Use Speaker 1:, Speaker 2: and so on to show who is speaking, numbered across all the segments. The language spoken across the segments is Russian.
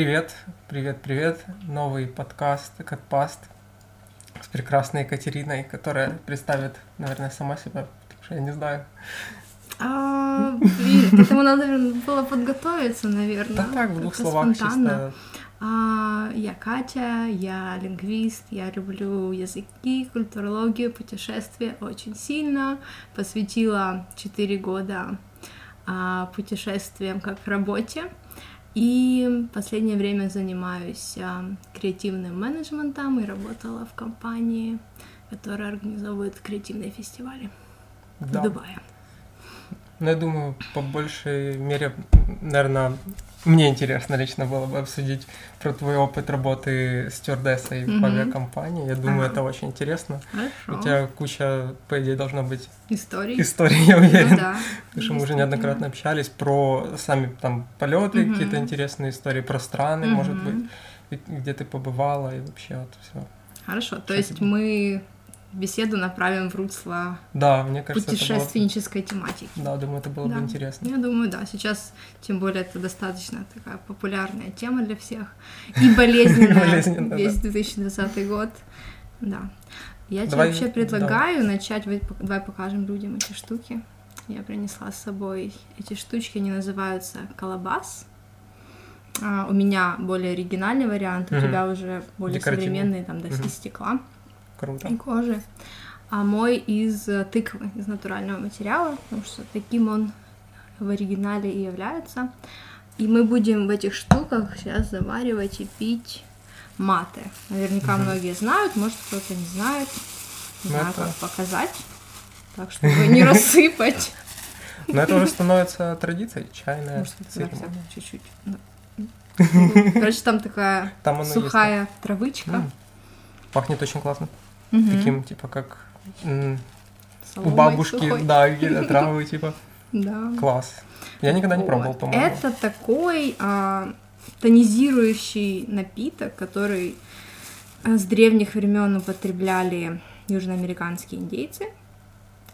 Speaker 1: Привет, привет, привет. Новый подкаст «Как паст» с прекрасной Екатериной, которая представит, наверное, сама себя, потому что я не знаю.
Speaker 2: А, блин, к этому надо было подготовиться, наверное.
Speaker 1: Да так, в двух словах чисто.
Speaker 2: А, я Катя, я лингвист, я люблю языки, культурологию, путешествия очень сильно. Посвятила 4 года а, путешествиям как работе. И в последнее время занимаюсь а, креативным менеджментом и работала в компании, которая организовывает креативные фестивали да. в Дубае.
Speaker 1: Ну, я думаю, по большей мере, наверное, мне интересно лично было бы обсудить про твой опыт работы стюардессой mm-hmm. в авиакомпании. Я думаю, ага. это очень интересно.
Speaker 2: Хорошо.
Speaker 1: У тебя куча, по идее, должно быть
Speaker 2: историй.
Speaker 1: Историй, я уверен.
Speaker 2: Ну, да.
Speaker 1: Потому что мы уже неоднократно общались про сами там полеты, mm-hmm. какие-то интересные истории, про страны, mm-hmm. может быть, где ты побывала и вообще вот все.
Speaker 2: Хорошо, то есть мы беседу направим в русло
Speaker 1: да, мне кажется,
Speaker 2: путешественнической
Speaker 1: было...
Speaker 2: тематики.
Speaker 1: Да, думаю, это было
Speaker 2: да.
Speaker 1: бы интересно.
Speaker 2: Я думаю, да. Сейчас, тем более, это достаточно такая популярная тема для всех. И болезненная весь 2020 год. Да. Я тебе вообще предлагаю начать... Давай покажем людям эти штуки. Я принесла с собой эти штучки, они называются колобас. А, у меня более оригинальный вариант, у тебя уже более современный, там, до стекла.
Speaker 1: Круто.
Speaker 2: И кожи. А мой из э, тыквы, из натурального материала, потому что таким он в оригинале и является. И мы будем в этих штуках сейчас заваривать и пить маты. Наверняка угу. многие знают, может кто-то не знает. Не знаю, это... как показать. Так, чтобы не рассыпать.
Speaker 1: Но это уже становится традицией, чайная
Speaker 2: Может, чуть-чуть. Короче, там такая сухая травычка.
Speaker 1: Пахнет очень классно угу. таким, типа, как у бабушки, сухой. да, травы, типа.
Speaker 2: Да.
Speaker 1: Класс. Я никогда не пробовал, по-моему.
Speaker 2: Это такой а, тонизирующий напиток, который а, с древних времен употребляли южноамериканские индейцы,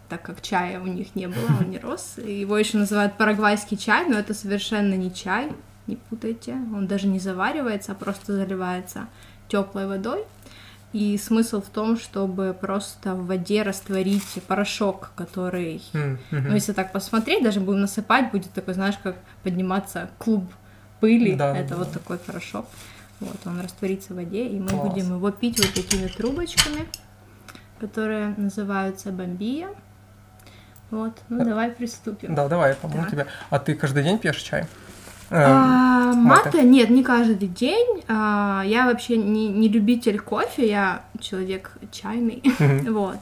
Speaker 2: так как чая у них не было, он не рос. Его еще называют парагвайский чай, но это совершенно не чай, не путайте. Он даже не заваривается, а просто заливается теплой водой. И смысл в том, чтобы просто в воде растворить порошок, который, mm-hmm. ну если так посмотреть, даже будем насыпать, будет такой, знаешь, как подниматься клуб пыли. Да, Это да. вот такой порошок. Вот, он растворится в воде, и мы Класс. будем его пить вот такими трубочками, которые называются бомбия. Вот, ну давай приступим.
Speaker 1: Да, давай, я помогу так. тебе. А ты каждый день пьешь чай?
Speaker 2: А, эм, мата нет, не каждый день. А, я вообще не, не любитель кофе, я человек чайный, вот.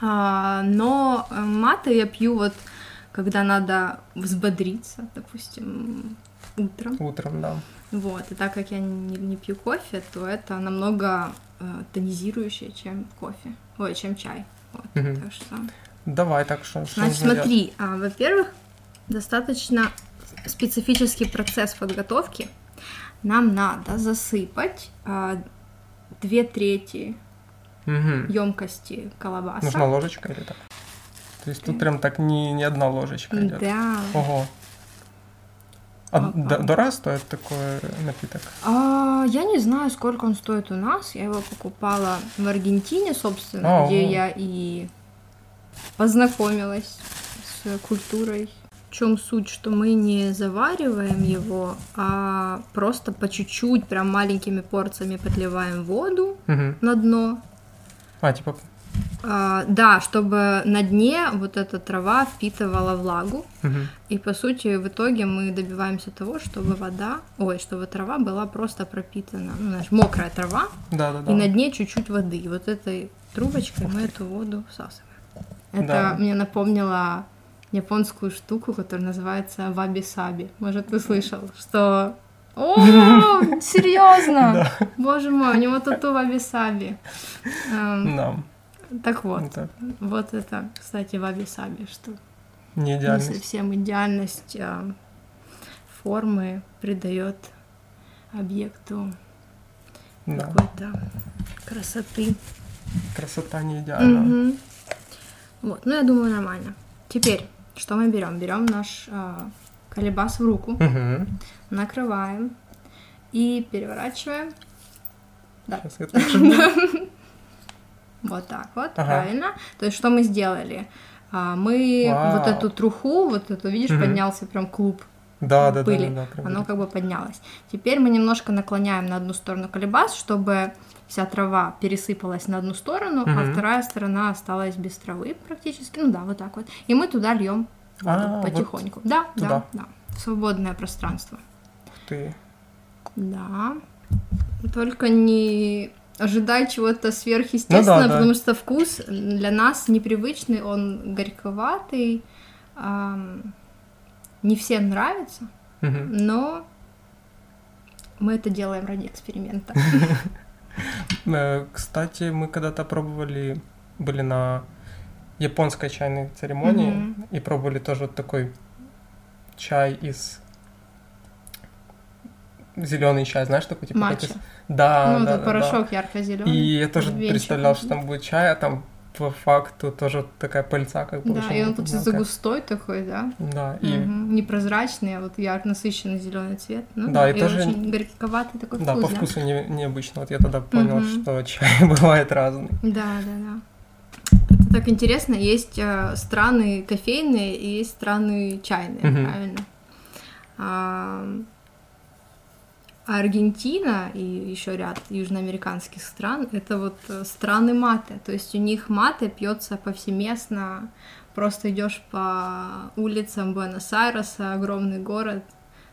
Speaker 2: А, но э, мата я пью вот, когда надо взбодриться, допустим, утром.
Speaker 1: Утром, да.
Speaker 2: Вот, и так как я не, не пью кофе, то это намного э, тонизирующее, чем кофе, ой, чем чай. Вот, так что...
Speaker 1: Давай, так что...
Speaker 2: Значит, смотри, а, во-первых, достаточно специфический процесс подготовки, нам надо засыпать а, две трети
Speaker 1: угу.
Speaker 2: емкости колобаса.
Speaker 1: Нужна ложечка или так? То есть тут прям так не, не одна ложечка идет.
Speaker 2: Да.
Speaker 1: Ого. А ага. дорого стоит такой напиток?
Speaker 2: А, я не знаю, сколько он стоит у нас. Я его покупала в Аргентине, собственно, а, где я и познакомилась с культурой чем суть, что мы не завариваем его, а просто по чуть-чуть, прям маленькими порциями подливаем воду
Speaker 1: угу.
Speaker 2: на дно.
Speaker 1: А, типа...
Speaker 2: А, да, чтобы на дне вот эта трава впитывала влагу.
Speaker 1: Угу.
Speaker 2: И по сути в итоге мы добиваемся того, чтобы вода, ой, чтобы трава была просто пропитана, ну, знаешь, мокрая трава.
Speaker 1: Да, да, да.
Speaker 2: И на дне чуть-чуть воды. И вот этой трубочкой мы эту воду всасываем. Это да. мне напомнило японскую штуку, которая называется ваби-саби. Может, ты слышал, что... О, серьезно? Боже мой, у него тату ваби-саби.
Speaker 1: Да.
Speaker 2: Так вот, вот это, кстати, ваби-саби, что
Speaker 1: не идеальность.
Speaker 2: не совсем идеальность а, формы придает объекту да. какой-то красоты.
Speaker 1: Красота не идеальна.
Speaker 2: Угу. Вот, ну я думаю, нормально. Теперь что мы берем? Берем наш э, колебас в руку,
Speaker 1: угу.
Speaker 2: накрываем, И переворачиваем. Да. Вот так вот,
Speaker 1: Ага.
Speaker 2: правильно. То есть что мы сделали? А, Мы
Speaker 1: Вау.
Speaker 2: вот эту труху, вот эту, видишь,
Speaker 1: Мгм.
Speaker 2: поднялся прям клуб
Speaker 1: Да, да, да,
Speaker 2: пыли.
Speaker 1: да, да, прям
Speaker 2: Оно как бы поднялось. Теперь мы немножко наклоняем на одну сторону колебас, чтобы вся трава пересыпалась на одну сторону, а
Speaker 1: Мгм.
Speaker 2: вторая сторона осталась без травы практически. Ну да, вот так вот. И мы туда льем
Speaker 1: А, вот
Speaker 2: потихоньку. Да, да,
Speaker 1: туда.
Speaker 2: да. В свободное пространство.
Speaker 1: Ты.
Speaker 2: Да. Только не ожидай чего-то сверхъестественного,
Speaker 1: Ну да, да.
Speaker 2: потому что вкус для нас непривычный, он горьковатый, ам, не всем нравится, но мы это делаем ради эксперимента.
Speaker 1: Э, Кстати, мы когда-то пробовали, были на японской чайной церемонии и пробовали тоже вот такой чай из зеленый чай, знаешь, такой типа как
Speaker 2: Матча.
Speaker 1: из- Да,
Speaker 2: ну,
Speaker 1: да, да,
Speaker 2: порошок ярко-зеленый.
Speaker 1: да. И я тоже представлял, что там будет чай, а там по факту тоже такая пыльца как бы
Speaker 2: Да, и он получается
Speaker 1: мелкая.
Speaker 2: густой такой, да?
Speaker 1: Да, и
Speaker 2: Мгм. Непрозрачный, а вот ярко насыщенный зеленый цвет. Ну,
Speaker 1: Да, и тоже-
Speaker 2: очень горьковатый такой
Speaker 1: да,
Speaker 2: вкус,
Speaker 1: по вкусу не- необычно. Вот я тогда понял,
Speaker 2: Мгм.
Speaker 1: что чай бывает разный.
Speaker 2: Да, да, да. Это так интересно. Есть э, страны кофейные и есть страны чайные,
Speaker 1: Мгм.
Speaker 2: правильно? А, Аргентина и еще ряд южноамериканских стран это вот э, страны маты. То есть у них маты пьется повсеместно. Просто идешь по улицам Буэнос-Айреса, огромный город,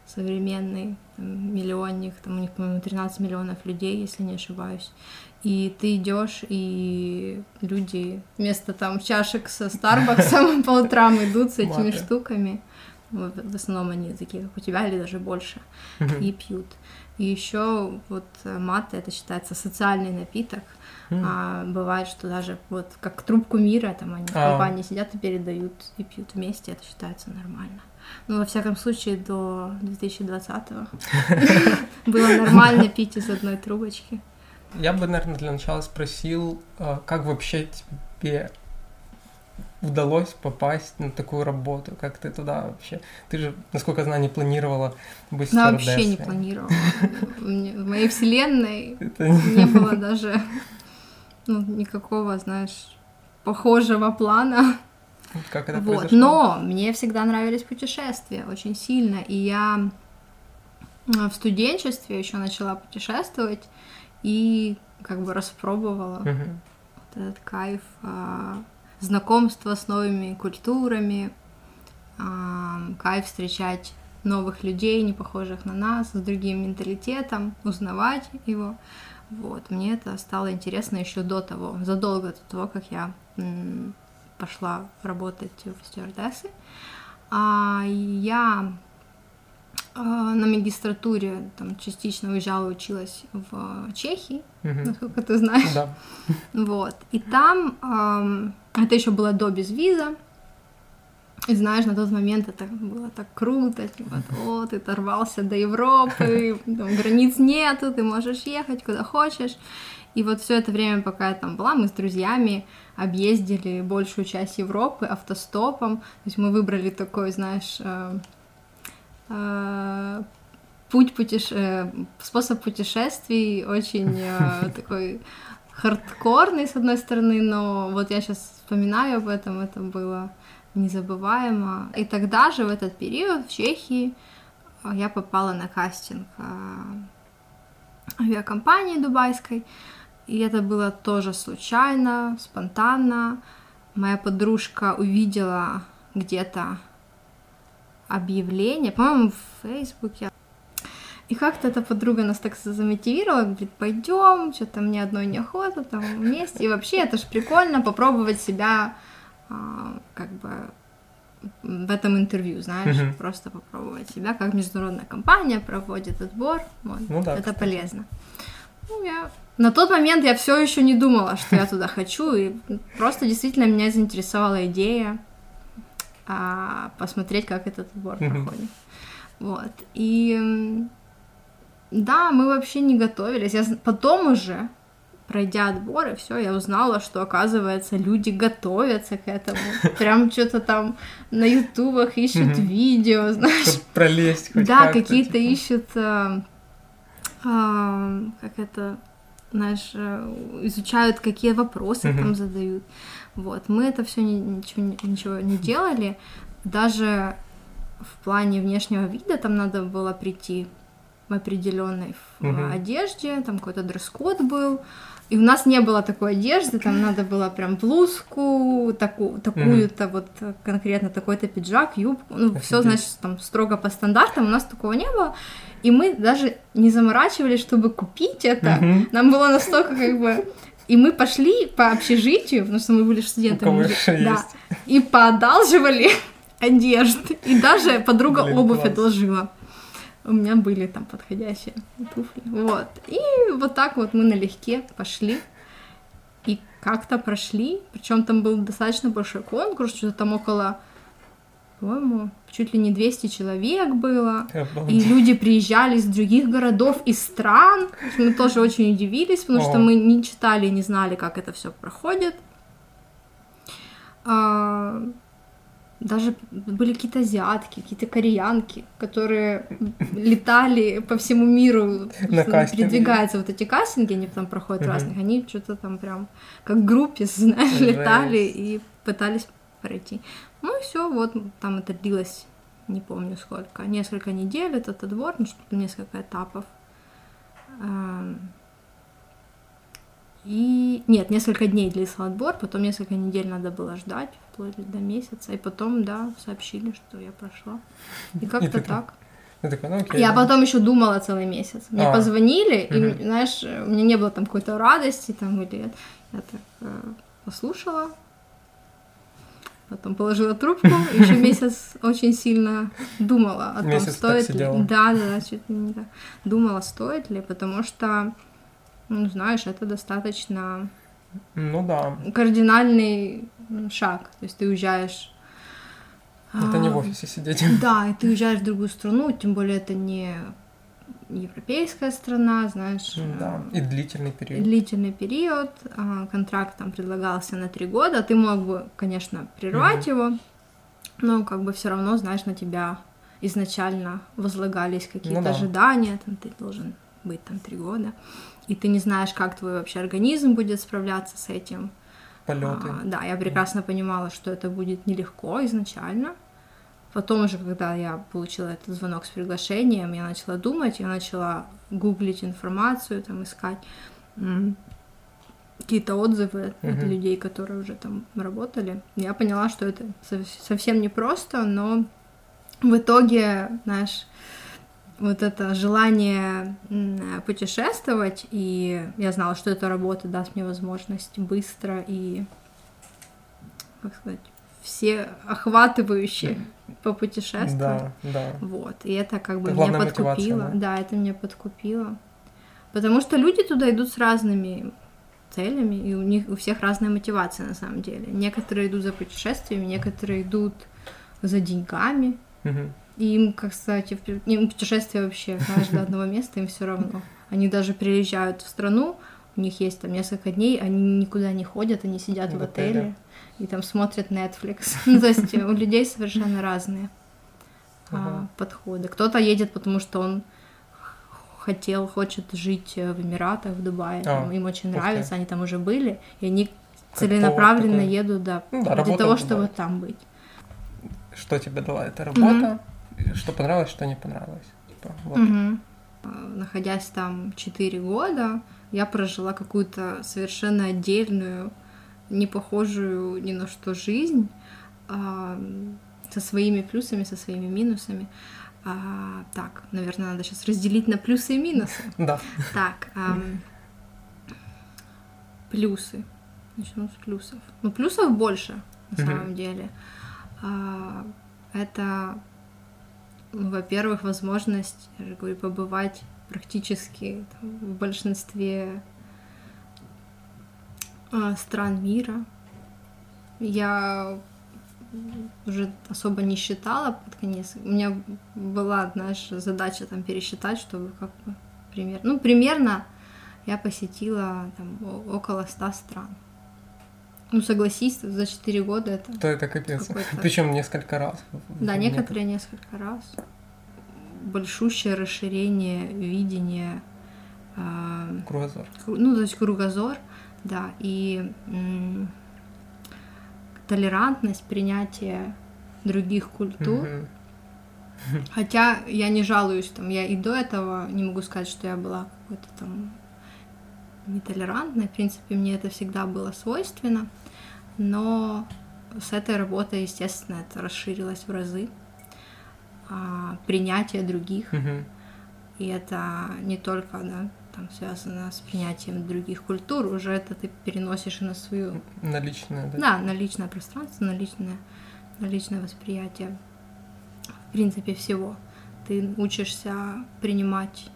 Speaker 2: современный, там, миллионник, там у них, по-моему, 13 миллионов людей, если не ошибаюсь. И ты идешь, и люди вместо там чашек со Старбаксом по утрам идут с этими штуками. В основном они такие, как у тебя, или даже больше, и пьют. И еще вот э, маты это считается социальный напиток.
Speaker 1: М.
Speaker 2: А, бывает, что даже вот как трубку мира, там они в
Speaker 1: А.
Speaker 2: компании сидят и передают и пьют вместе, это считается нормально. Ну, во всяком случае, до 2020-го было нормально пить из одной трубочки.
Speaker 1: Я бы, наверное, для начала спросил, а, как вообще тебе удалось попасть на такую работу? Как ты туда вообще? Ты же, насколько я знаю, не планировала быть
Speaker 2: Но вообще не планировала. В моей вселенной не было даже ну, никакого, знаешь, похожего плана.
Speaker 1: как это
Speaker 2: Вот.
Speaker 1: произошло?
Speaker 2: Но мне всегда нравились путешествия очень сильно, и я э, в студенчестве еще начала путешествовать и как бы распробовала
Speaker 1: Мгм.
Speaker 2: вот этот кайф знакомства с новыми культурами, а, кайф встречать новых людей, не похожих на нас, с другим менталитетом, узнавать его. Вот, мне это стало интересно еще до того, задолго до того, как я пошла работать в стюардессы. А я а, на магистратуре там частично уезжала, училась в Чехии,
Speaker 1: Мгм.
Speaker 2: насколько ты знаешь.
Speaker 1: Да.
Speaker 2: Вот. И там ам, это еще было до безвиза. И знаешь, на тот момент это было так круто, типа, о, ты оторвался до Европы, там, границ нету, ты можешь ехать куда хочешь. И вот все это время, пока я там была, мы с друзьями объездили большую часть Европы автостопом. То есть мы выбрали такой, знаешь, э, э, путь путеше... э, способ путешествий очень э, такой хардкорный, с одной стороны, но вот я сейчас вспоминаю об этом, это было незабываемо. И тогда же, в этот период, в Чехии, э, я попала на кастинг э, авиакомпании дубайской, и это было тоже случайно, спонтанно. Моя подружка увидела где-то объявление, по-моему, в Фейсбуке. И как-то эта подруга нас так замотивировала, говорит, пойдем, что-то мне одной неохота, там вместе. И вообще это ж прикольно попробовать себя а, как бы в этом интервью, знаешь,
Speaker 1: Мгм.
Speaker 2: просто попробовать себя, как международная компания проводит отбор, вот,
Speaker 1: Ну да,
Speaker 2: это
Speaker 1: кстати.
Speaker 2: полезно. Ну, я... На тот момент я все еще не думала, что я туда хочу, и просто действительно меня заинтересовала идея а, посмотреть, как этот отбор проходит. Вот. И да, мы вообще не готовились. Я потом уже, пройдя отборы, все, я узнала, что, оказывается, люди готовятся к этому. Прям что-то там на ютубах ищут видео, знаешь.
Speaker 1: Пролезть хоть
Speaker 2: Да, какие-то
Speaker 1: типа.
Speaker 2: ищут э, а, как это, знаешь, э, изучают, какие вопросы там задают. Вот, мы это все ничего, не- ничего не делали. Даже в плане внешнего вида там надо было прийти определенной
Speaker 1: Мгм.
Speaker 2: одежде, там какой-то дресс-код был. И у нас не было такой одежды, там надо было прям блузку, таку, такую-то вот э, конкретно такой-то пиджак, юбку, ну все значит там строго по стандартам, у нас такого не было, и мы даже не заморачивались, чтобы купить это,
Speaker 1: Мгм.
Speaker 2: нам было настолько как бы, и мы пошли по общежитию, потому что мы были студентами, да, и поодалживали одежды, и даже подруга
Speaker 1: Блин,
Speaker 2: обувь
Speaker 1: класс.
Speaker 2: одолжила. У меня были там подходящие туфли. Вот. И вот так вот мы налегке пошли. И как-то прошли. Причем там был достаточно большой конкурс, что-то там около, по-моему, чуть ли не 200 человек было. И люди приезжали из других городов и стран. Мы тоже очень удивились, потому что
Speaker 1: О.
Speaker 2: мы не читали, не знали, как это все проходит. Даже были какие-то азиатки, какие-то кореянки, которые летали по всему
Speaker 1: кастинге.
Speaker 2: передвигаются вот эти кастинги, они там проходят
Speaker 1: Мгм.
Speaker 2: разных, они что-то там прям как группе, знаешь, летали и пытались пройти. Ну и все, вот там это длилось, не помню сколько, несколько недель этот отбор, ну несколько этапов. И нет, несколько дней длился отбор, потом несколько недель надо было ждать, вплоть до месяца, и потом, да, сообщили, что я прошла. И как-то
Speaker 1: ты
Speaker 2: так.
Speaker 1: Я такой, ну окей.
Speaker 2: Я потом еще думала целый месяц. Мне
Speaker 1: А.
Speaker 2: позвонили, и,
Speaker 1: Мгм.
Speaker 2: знаешь, у меня не было там какой-то радости, там, или я так э, послушала, потом положила трубку, еще месяц очень сильно думала о том,
Speaker 1: Месяц
Speaker 2: стоит ли. Да, да, да, чуть ли не так. Думала, стоит ли, потому что, ну, знаешь, это достаточно
Speaker 1: Ну да.
Speaker 2: кардинальный шаг. То есть ты уезжаешь...
Speaker 1: Это не в
Speaker 2: а,
Speaker 1: офисе сидеть.
Speaker 2: да, и ты уезжаешь в другую страну, тем более это не европейская страна, знаешь.
Speaker 1: Да.
Speaker 2: э,
Speaker 1: И длительный период.
Speaker 2: Длительный период, а, контракт там предлагался на три года, ты мог бы, конечно, прервать его, но как бы все равно, знаешь, на тебя изначально возлагались какие-то
Speaker 1: Ну да.
Speaker 2: ожидания, там ты должен быть там три года, и ты не знаешь, как твой вообще организм будет справляться с этим.
Speaker 1: Полеты.
Speaker 2: А, да, я прекрасно понимала, что это будет нелегко изначально. Потом уже, когда я получила этот звонок с приглашением, я начала думать, я начала гуглить информацию, там искать какие-то отзывы от
Speaker 1: Мгм.
Speaker 2: людей, которые уже там работали. Я поняла, что это сов- совсем непросто, но в итоге, знаешь, вот это желание путешествовать, и я знала, что эта работа даст мне возможность быстро и, как сказать, все охватывающе попутешествовать.
Speaker 1: Да, да.
Speaker 2: Вот, и это как бы
Speaker 1: Это
Speaker 2: меня подкупило.
Speaker 1: да?
Speaker 2: Да? это меня подкупило. Потому что люди туда идут с разными целями, и у них у всех разная мотивация на самом деле. Некоторые идут за путешествиями, некоторые идут за деньгами.
Speaker 1: Мгм.
Speaker 2: И им, как кстати, им путешествие вообще, знаешь, до одного места им все равно. Они даже приезжают в страну, у них есть там несколько дней, они никуда не ходят, они сидят
Speaker 1: В
Speaker 2: в
Speaker 1: отеле.
Speaker 2: отеле и там смотрят Netflix. Ну, то есть у людей совершенно разные а, подходы. Кто-то едет, потому что он хотел, хочет жить э, в Эмиратах, в Дубае,
Speaker 1: А,
Speaker 2: там им очень нравится, они там уже были, и они целенаправленно едут, да,
Speaker 1: Ну да, работа
Speaker 2: того, чтобы там быть.
Speaker 1: Что тебе дала эта работа? Что понравилось, что не понравилось? Типа, вот.
Speaker 2: А, Находясь там 4 года, я прожила какую-то совершенно отдельную, не похожую ни на что жизнь, а, со своими плюсами, со своими минусами. А, так, наверное, надо сейчас разделить на плюсы и минусы.
Speaker 1: Да.
Speaker 2: Так, ам, плюсы. Начну с плюсов. Ну, плюсов больше, на
Speaker 1: Мгм.
Speaker 2: самом деле. А, это, ну, во-первых, возможность, я же говорю, побывать практически там, в большинстве а, стран мира. Я уже особо не считала под конец. У меня была, знаешь, задача там пересчитать, чтобы как бы пример. Ну, примерно я посетила там около 100 стран. Ну, согласись, за 4 года это...
Speaker 1: То это капец. Причем несколько раз.
Speaker 2: Да, некоторые несколько раз. Большущее расширение видения э,
Speaker 1: Кругозор.
Speaker 2: ну, то есть кругозор, да, и толерантность, принятие других культур. Хотя я не жалуюсь, там, я и до этого не могу сказать, что я была какой-то там нетолерантной. В принципе, мне это всегда было свойственно. Но с этой работой, естественно, это расширилось в разы. А, принятие других.
Speaker 1: Мгм.
Speaker 2: И это не только да, там связано с принятием других культур, уже это ты переносишь на свою
Speaker 1: На личное, да?
Speaker 2: да, на личное пространство, на личное, на личное восприятие, в принципе, всего. Ты учишься принимать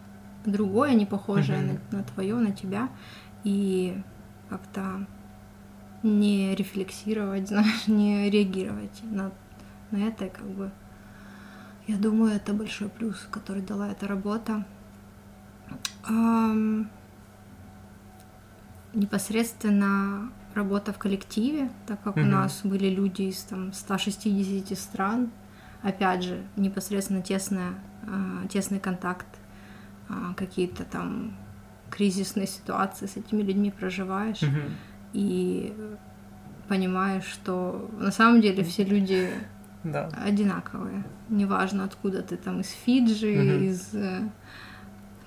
Speaker 2: другое, не похожее
Speaker 1: Мгм.
Speaker 2: на, на твое, на тебя, и как-то не рефлексировать, знаешь, не реагировать на, на это, как бы. Я думаю, это большой плюс, который дала эта работа. Ам, непосредственно работа в коллективе, так как у
Speaker 1: Мгм.
Speaker 2: нас были люди из там 160 стран, опять же, непосредственно тесная, а, тесный контакт, а, какие-то там кризисные ситуации с этими людьми проживаешь
Speaker 1: Мгм.
Speaker 2: И понимаешь, что на самом деле все люди
Speaker 1: Да.
Speaker 2: одинаковые. Неважно, откуда ты там из Фиджи,
Speaker 1: Мгм.
Speaker 2: из э,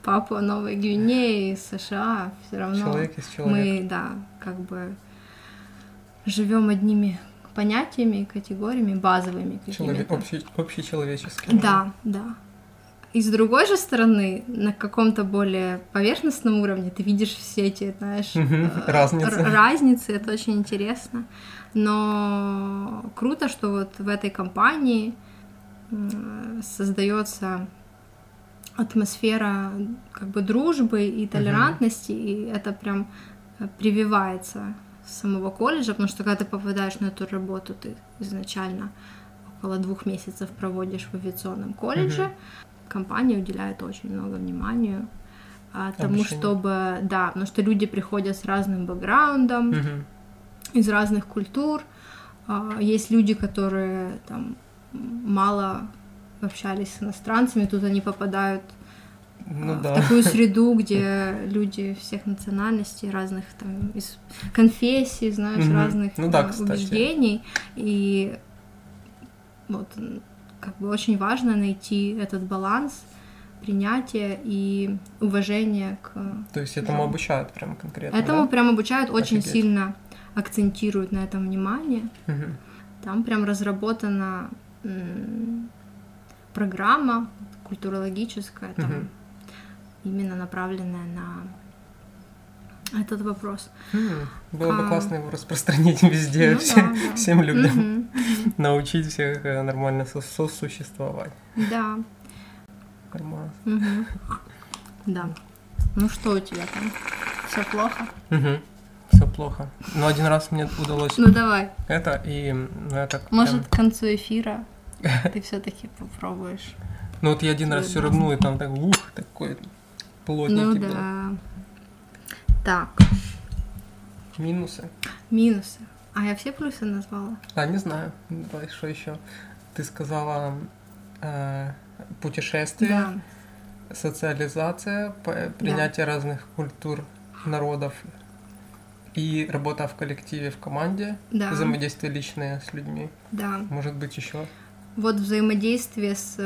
Speaker 2: Папуа Новой Гвинеи, из США, все равно
Speaker 1: Человек из человека.
Speaker 2: мы, да, как бы живем одними понятиями, категориями, базовыми
Speaker 1: Человек,
Speaker 2: какими-то.
Speaker 1: общий, общечеловеческий.
Speaker 2: Да, да. И с другой же стороны, на каком-то более поверхностном уровне ты видишь все эти, знаешь, э,
Speaker 1: разницы.
Speaker 2: разницы, это очень интересно. Но круто, что вот в этой компании создается атмосфера как бы дружбы и толерантности, и это прям э, прививается с самого колледжа, потому что когда ты попадаешь на эту работу, ты изначально около двух месяцев проводишь в авиационном колледже.
Speaker 1: Мгм.
Speaker 2: Компания уделяет очень много внимания а, тому, чтобы, да, потому что люди приходят с разным бэкграундом,
Speaker 1: Мгм.
Speaker 2: из разных культур. А, Есть люди, которые там мало общались с иностранцами, тут они попадают
Speaker 1: Ну
Speaker 2: а, в
Speaker 1: да.
Speaker 2: такую среду, где люди всех национальностей, разных там из конфессий, знаешь,
Speaker 1: Мгм.
Speaker 2: разных
Speaker 1: Ну да,
Speaker 2: а,
Speaker 1: кстати.
Speaker 2: убеждений. И вот как бы очень важно найти этот баланс принятия и уважения к
Speaker 1: То есть этому обучают прям конкретно,
Speaker 2: Этому
Speaker 1: да?
Speaker 2: прям обучают, очень
Speaker 1: Офигеть.
Speaker 2: сильно акцентируют на этом внимание.
Speaker 1: Мгм.
Speaker 2: Там прям разработана программа культурологическая, там
Speaker 1: Мгм.
Speaker 2: именно направленная на этот вопрос.
Speaker 1: М, Было бы
Speaker 2: А.
Speaker 1: классно его распространить везде,
Speaker 2: Ну
Speaker 1: все-
Speaker 2: да, да.
Speaker 1: всем людям.
Speaker 2: Мгм.
Speaker 1: Научить всех э, нормально со- сосуществовать.
Speaker 2: Да.
Speaker 1: Нормально.
Speaker 2: мгм. Да. Ну что у тебя там? Все плохо?
Speaker 1: Все плохо. Но один раз мне удалось
Speaker 2: Ну давай.
Speaker 1: это, и ну, я так прям-
Speaker 2: Может, к концу эфира ты все-таки попробуешь.
Speaker 1: Ну вот я один раз
Speaker 2: Свой
Speaker 1: сюрнул, и там так, ух, такой
Speaker 2: Ну
Speaker 1: плотненький был.
Speaker 2: да. Так,
Speaker 1: Минусы.
Speaker 2: минусы. А я все плюсы назвала?
Speaker 1: А, не знаю. Давай, что еще? Ты сказала э, путешествие,
Speaker 2: Да.
Speaker 1: социализация, принятие разных культур, народов и работа в коллективе, в команде,
Speaker 2: Да.
Speaker 1: взаимодействие личное с людьми.
Speaker 2: Да.
Speaker 1: Может быть еще.
Speaker 2: Вот взаимодействие с...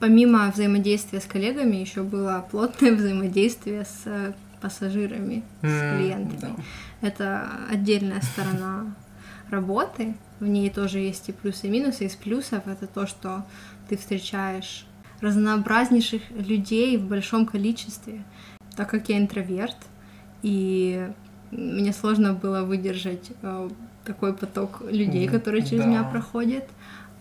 Speaker 2: Помимо взаимодействия с коллегами, еще было плотное взаимодействие с э, пассажирами, с
Speaker 1: М,
Speaker 2: клиентами.
Speaker 1: да.
Speaker 2: Это отдельная сторона работы. В ней тоже есть и плюсы, и минусы. Из плюсов это то, что ты встречаешь разнообразнейших людей в большом количестве. Так как я интроверт, и мне сложно было выдержать э, такой поток людей, которые через
Speaker 1: да.
Speaker 2: меня проходят.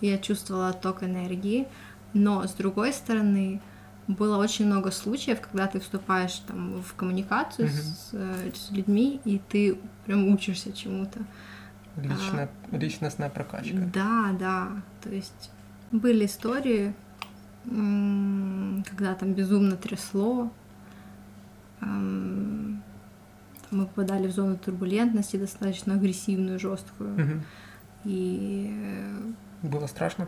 Speaker 2: Я чувствовала отток энергии. Но, с другой стороны, было очень много случаев, когда ты вступаешь там, в коммуникацию
Speaker 1: Мгм.
Speaker 2: с, э, с людьми, и ты прям учишься чему-то.
Speaker 1: Личная, личностная прокачка.
Speaker 2: Да, да. То есть были истории, когда там безумно трясло. эм, Мы попадали в зону турбулентности, достаточно агрессивную, жесткую.
Speaker 1: Мгм.
Speaker 2: И э,
Speaker 1: Было страшно?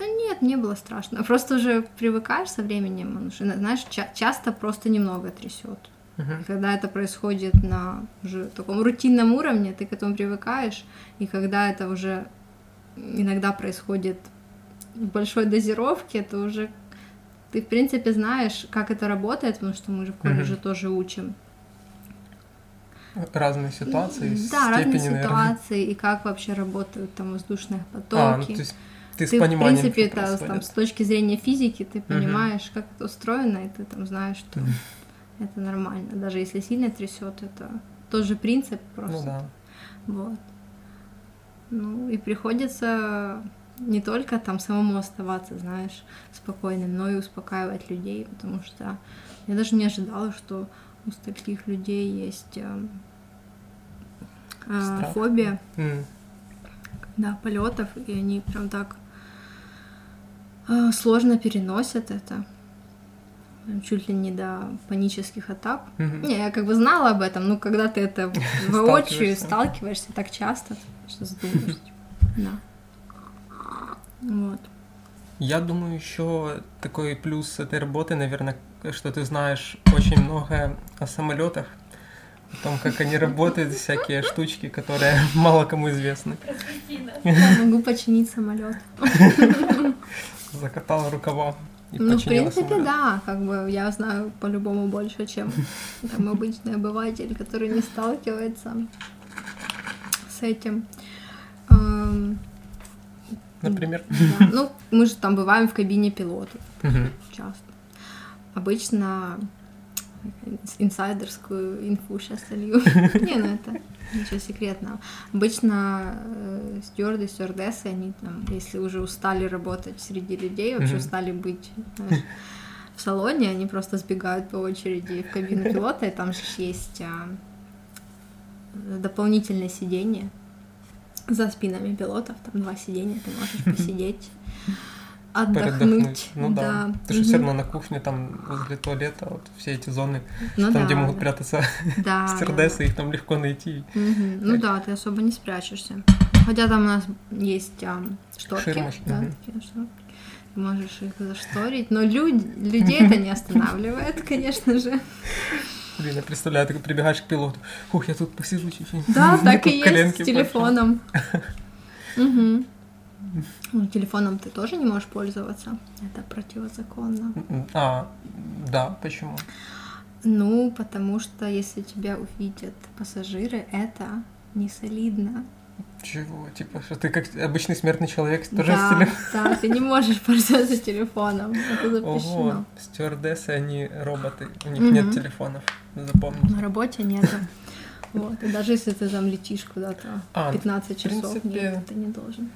Speaker 2: Да Нет, не было страшно. Просто уже привыкаешь со временем, он уже, знаешь, ча- часто просто немного трясет.
Speaker 1: Мгм.
Speaker 2: Когда это происходит на уже таком рутинном уровне, ты к этому привыкаешь, и когда это уже иногда происходит в большой дозировке, то уже ты, в принципе, знаешь, как это работает, потому что мы же в колледже
Speaker 1: Мгм.
Speaker 2: тоже учим.
Speaker 1: Разные ситуации,
Speaker 2: Да, разные
Speaker 1: степени, наверное.
Speaker 2: ситуации, и как вообще работают там воздушные потоки.
Speaker 1: А, ну, то есть ты, с
Speaker 2: ты, в
Speaker 1: пониманием,
Speaker 2: принципе,
Speaker 1: что
Speaker 2: это там, с точки зрения физики, ты понимаешь, как это устроено, и ты там знаешь, что это нормально. Даже если сильно трясет, это тот же принцип просто.
Speaker 1: Ну да.
Speaker 2: Вот. Ну, и приходится не только там самому оставаться, знаешь, спокойным, но и успокаивать людей, потому что я даже не ожидала, что у таких людей есть эм, э,
Speaker 1: Страх.
Speaker 2: фобия,
Speaker 1: М.
Speaker 2: да, полетов, и они прям так э, сложно переносят это. Чуть ли не до панических атак.
Speaker 1: Мгм.
Speaker 2: Не, я как бы знала об этом, но когда ты это воочию
Speaker 1: Сталкиваешься.
Speaker 2: сталкиваешься так часто, что задумаешься. Да. Вот.
Speaker 1: Я думаю, еще такой плюс этой работы, наверное, что ты знаешь очень многое о самолетах, о том, как они работают, всякие штучки, которые мало кому известны.
Speaker 2: Я могу починить самолет.
Speaker 1: Закатал рукава и
Speaker 2: Ну, в принципе,
Speaker 1: самолет.
Speaker 2: да, как бы я знаю по-любому больше, чем там обычный обыватель, который не сталкивается с этим. Эм,
Speaker 1: Например.
Speaker 2: да. Ну, мы же там бываем в кабине пилота. Часто. Обычно инсайдерскую инфу сейчас солью. Не, ну это ничего секретного. Обычно э, стюарды, стюардессы, они там, если уже устали работать среди людей, вообще устали быть знаешь, в салоне, они просто сбегают по очереди в кабину пилота, и там же есть а, дополнительное сиденье за спинами пилотов, там два сиденья, ты можешь посидеть, отдохнуть.
Speaker 1: Передохнуть. Ну да. Ты же все
Speaker 2: Мгм.
Speaker 1: равно на кухне, там возле туалета, вот все эти зоны,
Speaker 2: Ну
Speaker 1: там, где
Speaker 2: да,
Speaker 1: могут
Speaker 2: да.
Speaker 1: прятаться
Speaker 2: Да,
Speaker 1: стюардессы, их там легко найти.
Speaker 2: Мгм. Ну
Speaker 1: Так.
Speaker 2: да, ты особо не спрячешься. Хотя там у нас есть ам, шторки, да,
Speaker 1: мгм.
Speaker 2: такие шторки. Можешь их зашторить, но люд- людей это не останавливает, конечно же.
Speaker 1: Блин, я представляю, ты прибегаешь к пилоту. Фух, я тут посижу чуть-чуть.
Speaker 2: Да, так и есть с телефоном. Мгм. Ну, телефоном ты тоже не можешь пользоваться. Это противозаконно.
Speaker 1: пошли. А, да, почему?
Speaker 2: Ну, потому что если тебя увидят пассажиры, это не солидно.
Speaker 1: Чего? Типа, что ты как обычный смертный человек тоже с
Speaker 2: да,
Speaker 1: телефоном?
Speaker 2: да, ты не можешь пользоваться телефоном. Это запрещено.
Speaker 1: Ого, стюардессы, они роботы, у них
Speaker 2: Мгм.
Speaker 1: нет телефонов, запомни.
Speaker 2: На работе нету. Вот. И даже если ты там летишь куда-то
Speaker 1: А,
Speaker 2: 15
Speaker 1: в
Speaker 2: часов,
Speaker 1: принципе-
Speaker 2: нет, ты не должен.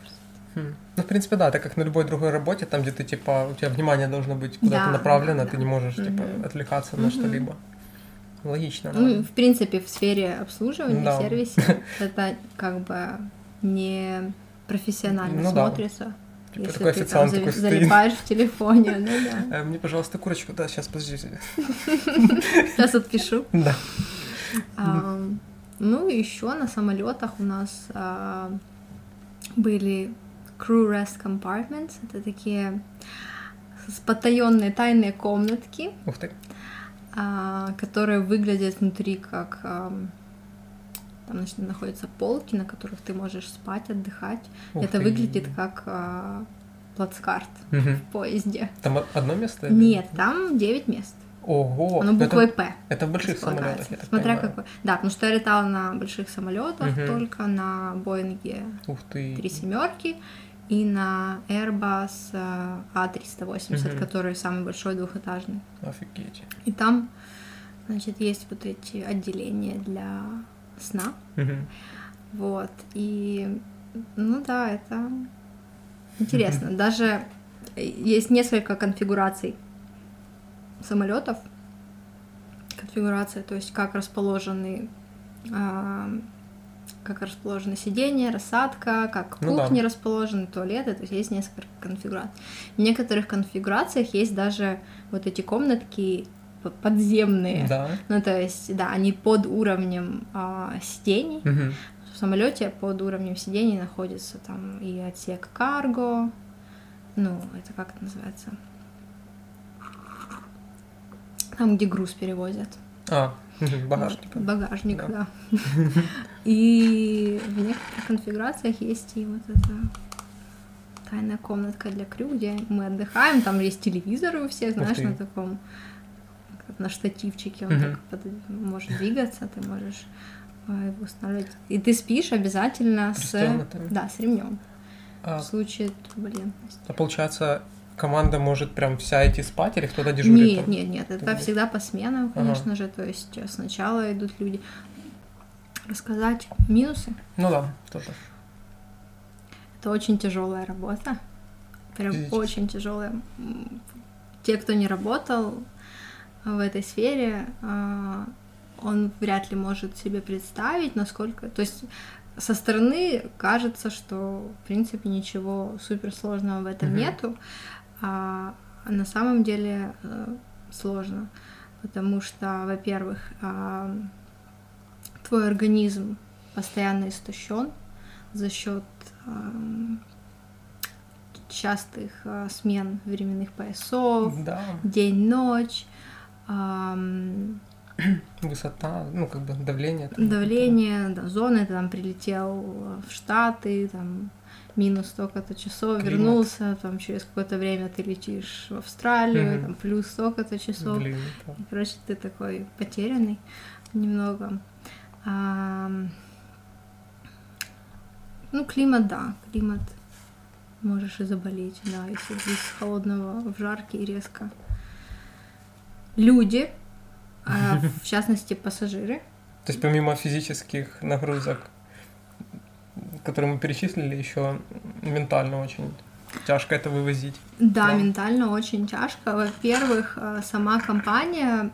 Speaker 1: Ну, в принципе, да, так как на любой другой работе, там, где ты, типа, у тебя внимание должно быть куда-то
Speaker 2: Да,
Speaker 1: направлено,
Speaker 2: да,
Speaker 1: ты
Speaker 2: да.
Speaker 1: не можешь, типа, отвлекаться на что-либо. Логично, да.
Speaker 2: Ну, в принципе, в сфере обслуживания,
Speaker 1: Да.
Speaker 2: в сервисе, это как бы не профессионально
Speaker 1: Ну да.
Speaker 2: смотрится.
Speaker 1: Типа,
Speaker 2: если
Speaker 1: такой
Speaker 2: ты там
Speaker 1: официант
Speaker 2: зави-
Speaker 1: такой стоит.
Speaker 2: залипаешь в телефоне, ну да.
Speaker 1: Э, Мне, пожалуйста, курочку. Да, сейчас, подождите.
Speaker 2: Сейчас отпишу.
Speaker 1: Да.
Speaker 2: А, ну, еще на самолетах у нас а, были crew rest compartments. Это такие с- потаенные тайные комнатки,
Speaker 1: Ух ты.
Speaker 2: а, которые выглядят внутри как ам, там значит, находятся полки, на которых ты можешь спать, отдыхать.
Speaker 1: Ух
Speaker 2: Это
Speaker 1: ты.
Speaker 2: выглядит как а, плацкарт
Speaker 1: Мгм.
Speaker 2: в поезде.
Speaker 1: Там одно место? или-
Speaker 2: Нет, там 9 мест.
Speaker 1: Ого.
Speaker 2: Оно
Speaker 1: это-
Speaker 2: буквой П.
Speaker 1: Это в больших самолетах, я так
Speaker 2: Смотря
Speaker 1: понимаю.
Speaker 2: какой. Да, потому что я летала на больших самолетах,
Speaker 1: Мгм.
Speaker 2: только на Боинге
Speaker 1: Ух ты.
Speaker 2: три семерки и на Airbus э, A380,
Speaker 1: Мгм.
Speaker 2: который самый большой двухэтажный.
Speaker 1: Офигеть.
Speaker 2: И там, значит, есть вот эти отделения для сна.
Speaker 1: Мгм.
Speaker 2: Вот. И, ну да, это интересно. Даже есть несколько конфигураций самолетов. Конфигурация, то есть как расположены а, как расположены сиденья, рассадка, как
Speaker 1: Ну да.
Speaker 2: кухни расположены, туалеты, то есть есть несколько конфигураций. В некоторых конфигурациях есть даже вот эти комнатки подземные.
Speaker 1: Да.
Speaker 2: Ну, то есть, да, они под уровнем а, сидений. ну, это как это называется? Там, где груз перевозят.
Speaker 1: А, багажник.
Speaker 2: Багажник, да. И в некоторых конфигурациях есть и вот эта тайная комнатка для крю, где мы отдыхаем, там есть телевизор у всех, знаешь, на таком на штативчике, он так может двигаться, ты можешь а, его устанавливать. И ты спишь обязательно с... Да, с ремнем. А... В случае турбулентности.
Speaker 1: А получается, команда может прям вся идти спать или кто-то дежурит?
Speaker 2: Нет, нет, нет, это всегда по сменам, конечно ага. же, то есть сначала идут люди. Рассказать минусы?
Speaker 1: Ну да, тоже.
Speaker 2: Это очень тяжелая работа. Прям Физически. очень тяжелая. Те, кто не работал в этой сфере, а, он вряд ли может себе представить, насколько... То есть со стороны кажется, что, в принципе, ничего суперсложного в этом mm-hmm. нету, а на самом деле э, сложно, потому что, во-первых, а, твой организм постоянно истощен за счет частых а, смен временных поясов,
Speaker 1: да.
Speaker 2: день-ночь,
Speaker 1: высота, ну как бы давление.
Speaker 2: Там, давление, да, зоны, ты там прилетел в Штаты, там минус столько-то часов, Климат. вернулся, там через какое-то время ты летишь в Австралию, угу. там плюс столько-то часов. Блин, и, короче, ты такой потерянный немного. А, ну, климат, да, климат можешь и заболеть, да, если из холодного в жаркий резко. Люди, а, в частности, пассажиры.
Speaker 1: То есть помимо физических нагрузок, которые мы перечислили, еще ментально очень тяжко это вывозить.
Speaker 2: Да, да, ментально очень тяжко. Во-первых, а, сама компания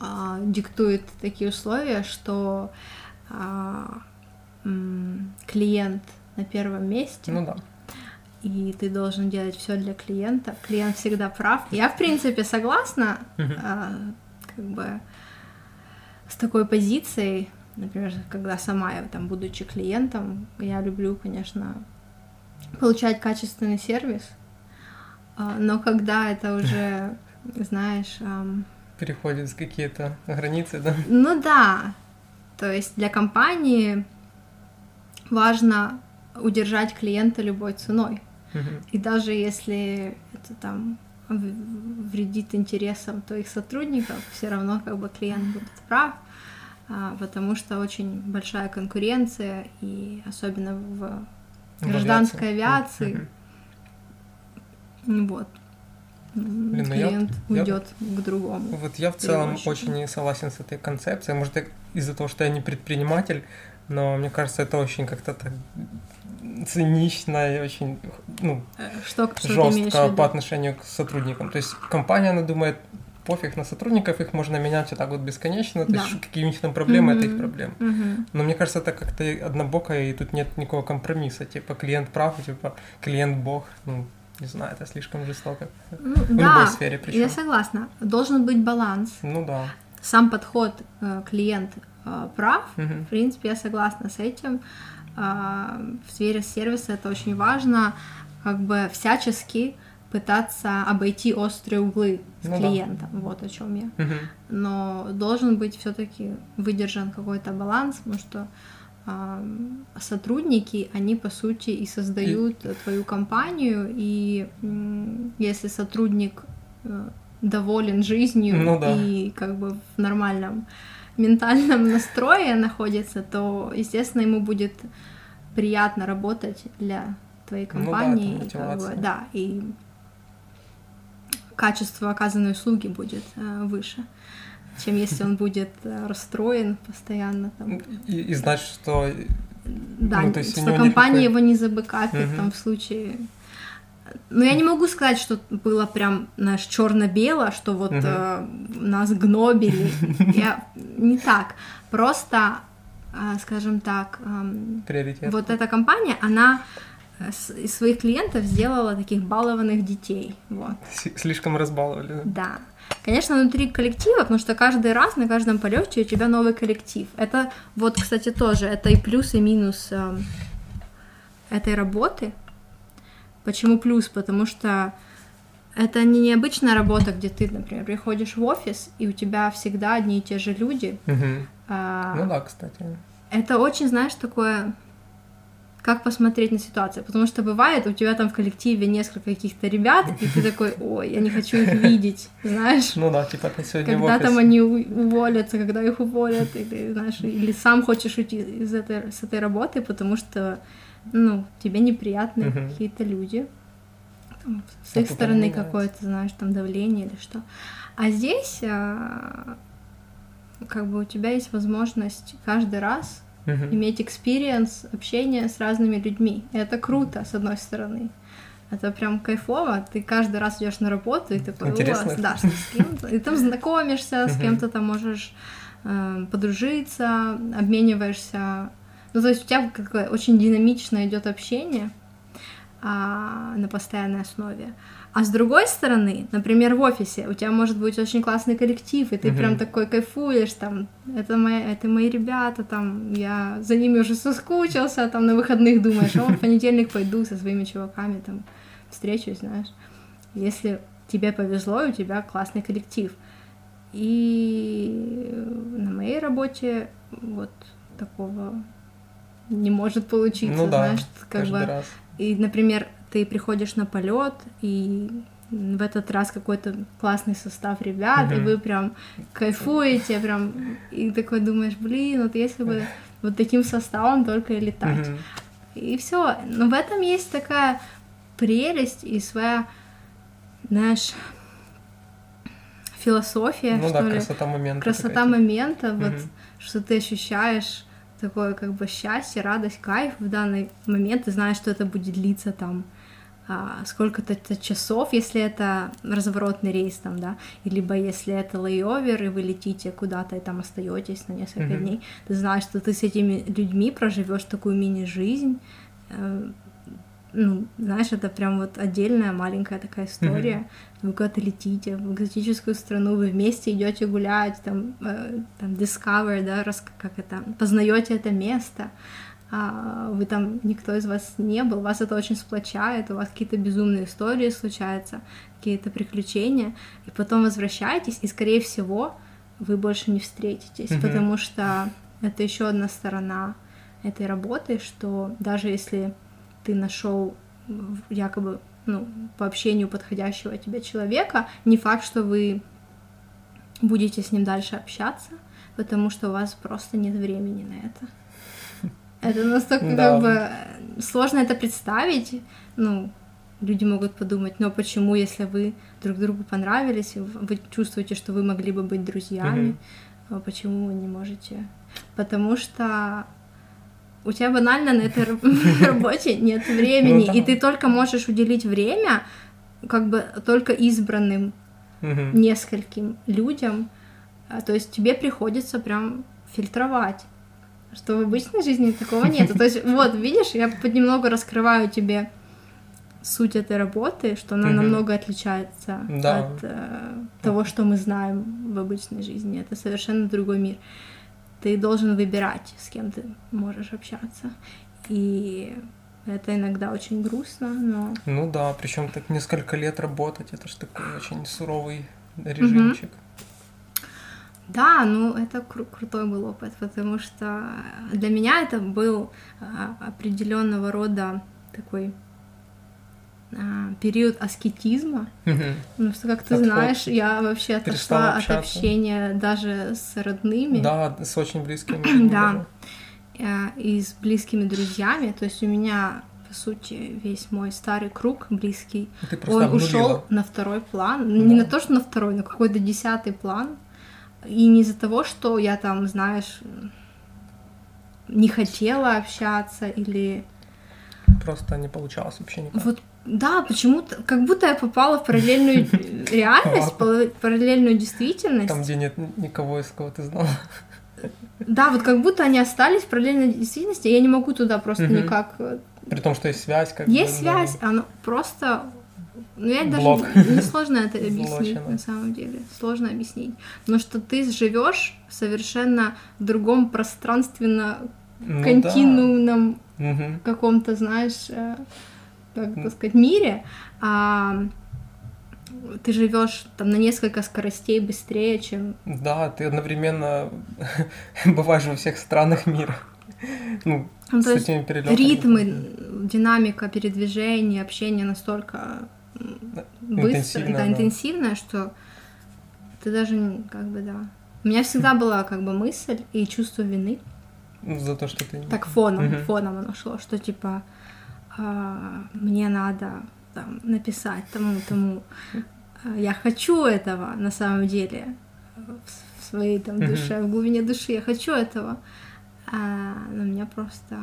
Speaker 2: а, диктует такие условия, что клиент на первом месте.
Speaker 1: Ну да.
Speaker 2: И ты должен делать все для клиента. Клиент всегда прав. Я, в принципе, согласна, а, как бы с такой позицией, например, когда сама я там, будучи клиентом, я люблю, конечно, получать качественный сервис, а, но когда это уже, знаешь...
Speaker 1: Переходит с какие-то границы, да?
Speaker 2: Ну да, то есть для компании важно удержать клиента любой ценой. И даже если это там вредит интересам твоих сотрудников, все равно как бы клиент будет прав, потому что очень большая конкуренция, и особенно в гражданской авиации. Uh-huh. Вот. Блин, ну клиент я, уйдет я, к другому.
Speaker 1: Вот я в целом очень не согласен с этой концепцией. Может, из-за того, что я не предприниматель, но мне кажется, это очень как-то так цинично и очень ну,
Speaker 2: э, что, что
Speaker 1: жестко по отношению к сотрудникам. То есть компания, она думает, пофиг на сотрудников, их можно менять вот так вот бесконечно, да. то есть какие у них там проблемы, mm-hmm. это их проблемы.
Speaker 2: Mm-hmm.
Speaker 1: Но мне кажется, это как-то однобоко, и тут нет никакого компромисса. Типа клиент прав, типа клиент бог. Ну, не знаю, это слишком жестоко.
Speaker 2: Ну, в да, любой сфере причем. Я согласна. Должен быть баланс.
Speaker 1: Ну да.
Speaker 2: Сам подход э, клиент э, прав. Угу. В принципе, я согласна с этим. Э, в сфере сервиса это очень важно, как бы всячески пытаться обойти острые углы с ну, клиентом. Да. Вот о чем я.
Speaker 1: Угу.
Speaker 2: Но должен быть все-таки выдержан какой-то баланс, потому что сотрудники, они по сути и создают и... твою компанию, и если сотрудник э, доволен жизнью
Speaker 1: ну, да.
Speaker 2: и как бы в нормальном ментальном настрое находится, то, естественно, ему будет приятно работать для твоей компании.
Speaker 1: Ну, да,
Speaker 2: и, как бы, да, и качество оказанной услуги будет э, выше чем если он будет э, расстроен постоянно. Там.
Speaker 1: И, и знать, что...
Speaker 2: Да, ну, то есть что компания никакой... его не забыкапит угу. там в случае... Но я не могу сказать, что было прям, знаешь, черно-бело, что вот угу. э, нас гнобили. Я не так. Просто, э, скажем так,
Speaker 1: э,
Speaker 2: вот эта компания, она э, из своих клиентов сделала таких балованных детей. Вот.
Speaker 1: Слишком разбаловали.
Speaker 2: Да. Конечно, внутри коллектива, потому что каждый раз на каждом полете у тебя новый коллектив. Это вот, кстати, тоже, это и плюс, и минус э, этой работы. Почему плюс? Потому что это не необычная работа, где ты, например, приходишь в офис, и у тебя всегда одни и те же люди.
Speaker 1: Мгм.
Speaker 2: А,
Speaker 1: Ну да, кстати.
Speaker 2: Это очень, знаешь, такое, как посмотреть на ситуацию. Потому что бывает, у тебя там в коллективе несколько каких-то ребят, и ты такой, ой, я не хочу их видеть, знаешь.
Speaker 1: Ну да, типа ты сегодня
Speaker 2: Когда там они уволятся, когда их уволят, или, знаешь, или сам хочешь уйти из этой, с этой работы, потому что, ну, тебе неприятны
Speaker 1: Мгм.
Speaker 2: какие-то люди. Там, с их
Speaker 1: тут
Speaker 2: стороны какое-то, знаешь, там давление или что. А здесь, а, как бы у тебя есть возможность каждый раз
Speaker 1: Мгм.
Speaker 2: иметь experience общения с разными людьми. И это круто, с одной стороны. Это прям кайфово. Ты каждый раз идешь на работу и такой,
Speaker 1: Интересно.
Speaker 2: «О, да, что с кем-то. И там знакомишься, с кем-то там можешь э, подружиться, обмениваешься. Ну, то есть у тебя какое очень динамично идет общение а, на постоянной основе. А с другой стороны, например, в офисе у тебя может быть очень классный коллектив, и ты
Speaker 1: Мгм.
Speaker 2: прям такой кайфуешь, там, это мои, это мои ребята, там, я за ними уже соскучился, там, на выходных думаешь, о, в понедельник пойду со своими чуваками, там, встречусь, знаешь. Если тебе повезло, у тебя классный коллектив. И на моей работе вот такого не может получиться,
Speaker 1: Ну да,
Speaker 2: знаешь, как бы
Speaker 1: раз.
Speaker 2: и, например, ты приходишь на полет, и в этот раз какой-то классный состав ребят, и
Speaker 1: Мгм.
Speaker 2: вы прям кайфуете, прям, и такой думаешь, блин, вот если бы вот таким составом только и летать.
Speaker 1: Мгм.
Speaker 2: И все. Но в этом есть такая прелесть и своя, знаешь, философия,
Speaker 1: Ну
Speaker 2: что
Speaker 1: да,
Speaker 2: ли,
Speaker 1: красота момента.
Speaker 2: красота момента, вот,
Speaker 1: Мгм.
Speaker 2: что ты ощущаешь такое как бы счастье, радость, кайф в данный момент, ты знаешь, что это будет длиться там сколько-то т- часов, если это разворотный рейс там, да, либо если это лейовер, и вы летите куда-то и там остаетесь на несколько
Speaker 1: Мгм.
Speaker 2: дней, ты знаешь, что ты с этими людьми проживешь такую мини-жизнь, э, ну, знаешь, это прям вот отдельная маленькая такая история. Вы куда-то летите в экзотическую страну, вы вместе идете гулять, там, э, там discover, да, рас, как это, познаете это место. А вы там, никто из вас не был, вас это очень сплочает, у вас какие-то безумные истории случаются, какие-то приключения, и потом возвращаетесь, и, скорее всего, вы больше не встретитесь,
Speaker 1: Мгм.
Speaker 2: потому что это еще одна сторона этой работы, что даже если ты нашел якобы ну, по общению подходящего тебе человека, не факт, что вы будете с ним дальше общаться, потому что у вас просто нет времени на это. Это настолько
Speaker 1: Да.
Speaker 2: как бы э, сложно это представить. Ну, люди могут подумать, но почему, если вы друг другу понравились, вы чувствуете, что вы могли бы быть друзьями, а почему вы не можете? Потому что у тебя банально на этой раб- работе нет времени,
Speaker 1: Ну да.
Speaker 2: и ты только можешь уделить время как бы только избранным нескольким людям, А, то есть тебе приходится прям фильтровать, что в обычной жизни такого нет. То есть вот, видишь, я понемногу раскрываю тебе суть этой работы, что она
Speaker 1: Мгм.
Speaker 2: намного отличается
Speaker 1: Да.
Speaker 2: от э, того, что мы знаем в обычной жизни. Это совершенно другой мир. Ты должен выбирать, с кем ты можешь общаться. И это иногда очень грустно, но
Speaker 1: Ну да, причем так несколько лет работать, это ж такой очень суровый режимчик.
Speaker 2: Да, ну это кру- крутой был опыт, потому что для меня это был а, определенного рода такой а, период аскетизма.
Speaker 1: Мгм.
Speaker 2: Ну что, как ты
Speaker 1: Отход.
Speaker 2: знаешь, я вообще отошла от общения даже с родными
Speaker 1: Да, с очень близкими
Speaker 2: Да. а, и с близкими друзьями. То есть у меня, по сути, весь мой старый круг близкий, он ушел на второй план. Не
Speaker 1: Да.
Speaker 2: на то, что на второй, на какой-то десятый план. И не из-за того, что я там, знаешь, не хотела общаться или
Speaker 1: Просто не получалось вообще никак.
Speaker 2: вот да, почему-то, как будто я попала в параллельную реальность, параллельную действительность.
Speaker 1: Там, где нет никого, из кого ты знала.
Speaker 2: Да, вот как будто они остались в параллельной действительности, и я не могу туда просто никак э,
Speaker 1: При том, что есть связь. Как
Speaker 2: Есть связь, оно просто... Ну, я даже...
Speaker 1: Блок.
Speaker 2: Несложно это объяснить, на самом деле. Сложно объяснить. Но что ты живешь в совершенно другом пространственно
Speaker 1: Ну да.
Speaker 2: каком-то, знаешь, э, как это сказать, мире, а ты живешь там на несколько скоростей быстрее, чем...
Speaker 1: Да, ты одновременно бываешь во всех странах мира. Ну,
Speaker 2: Ну,
Speaker 1: с этими перелетами.
Speaker 2: ритмы, динамика передвижения, общения настолько м, быстрая,
Speaker 1: Интенсивно,
Speaker 2: да, интенсивная, что ты даже как бы да. У меня всегда была как бы мысль и чувство вины.
Speaker 1: Ну, За то, что ты...
Speaker 2: Так фоном,
Speaker 1: Мгм.
Speaker 2: фоном оно шло, что типа а, мне надо там написать тому, тому. а, Я хочу этого на самом деле в своей там душе, в глубине души. Я хочу этого. А, но у меня просто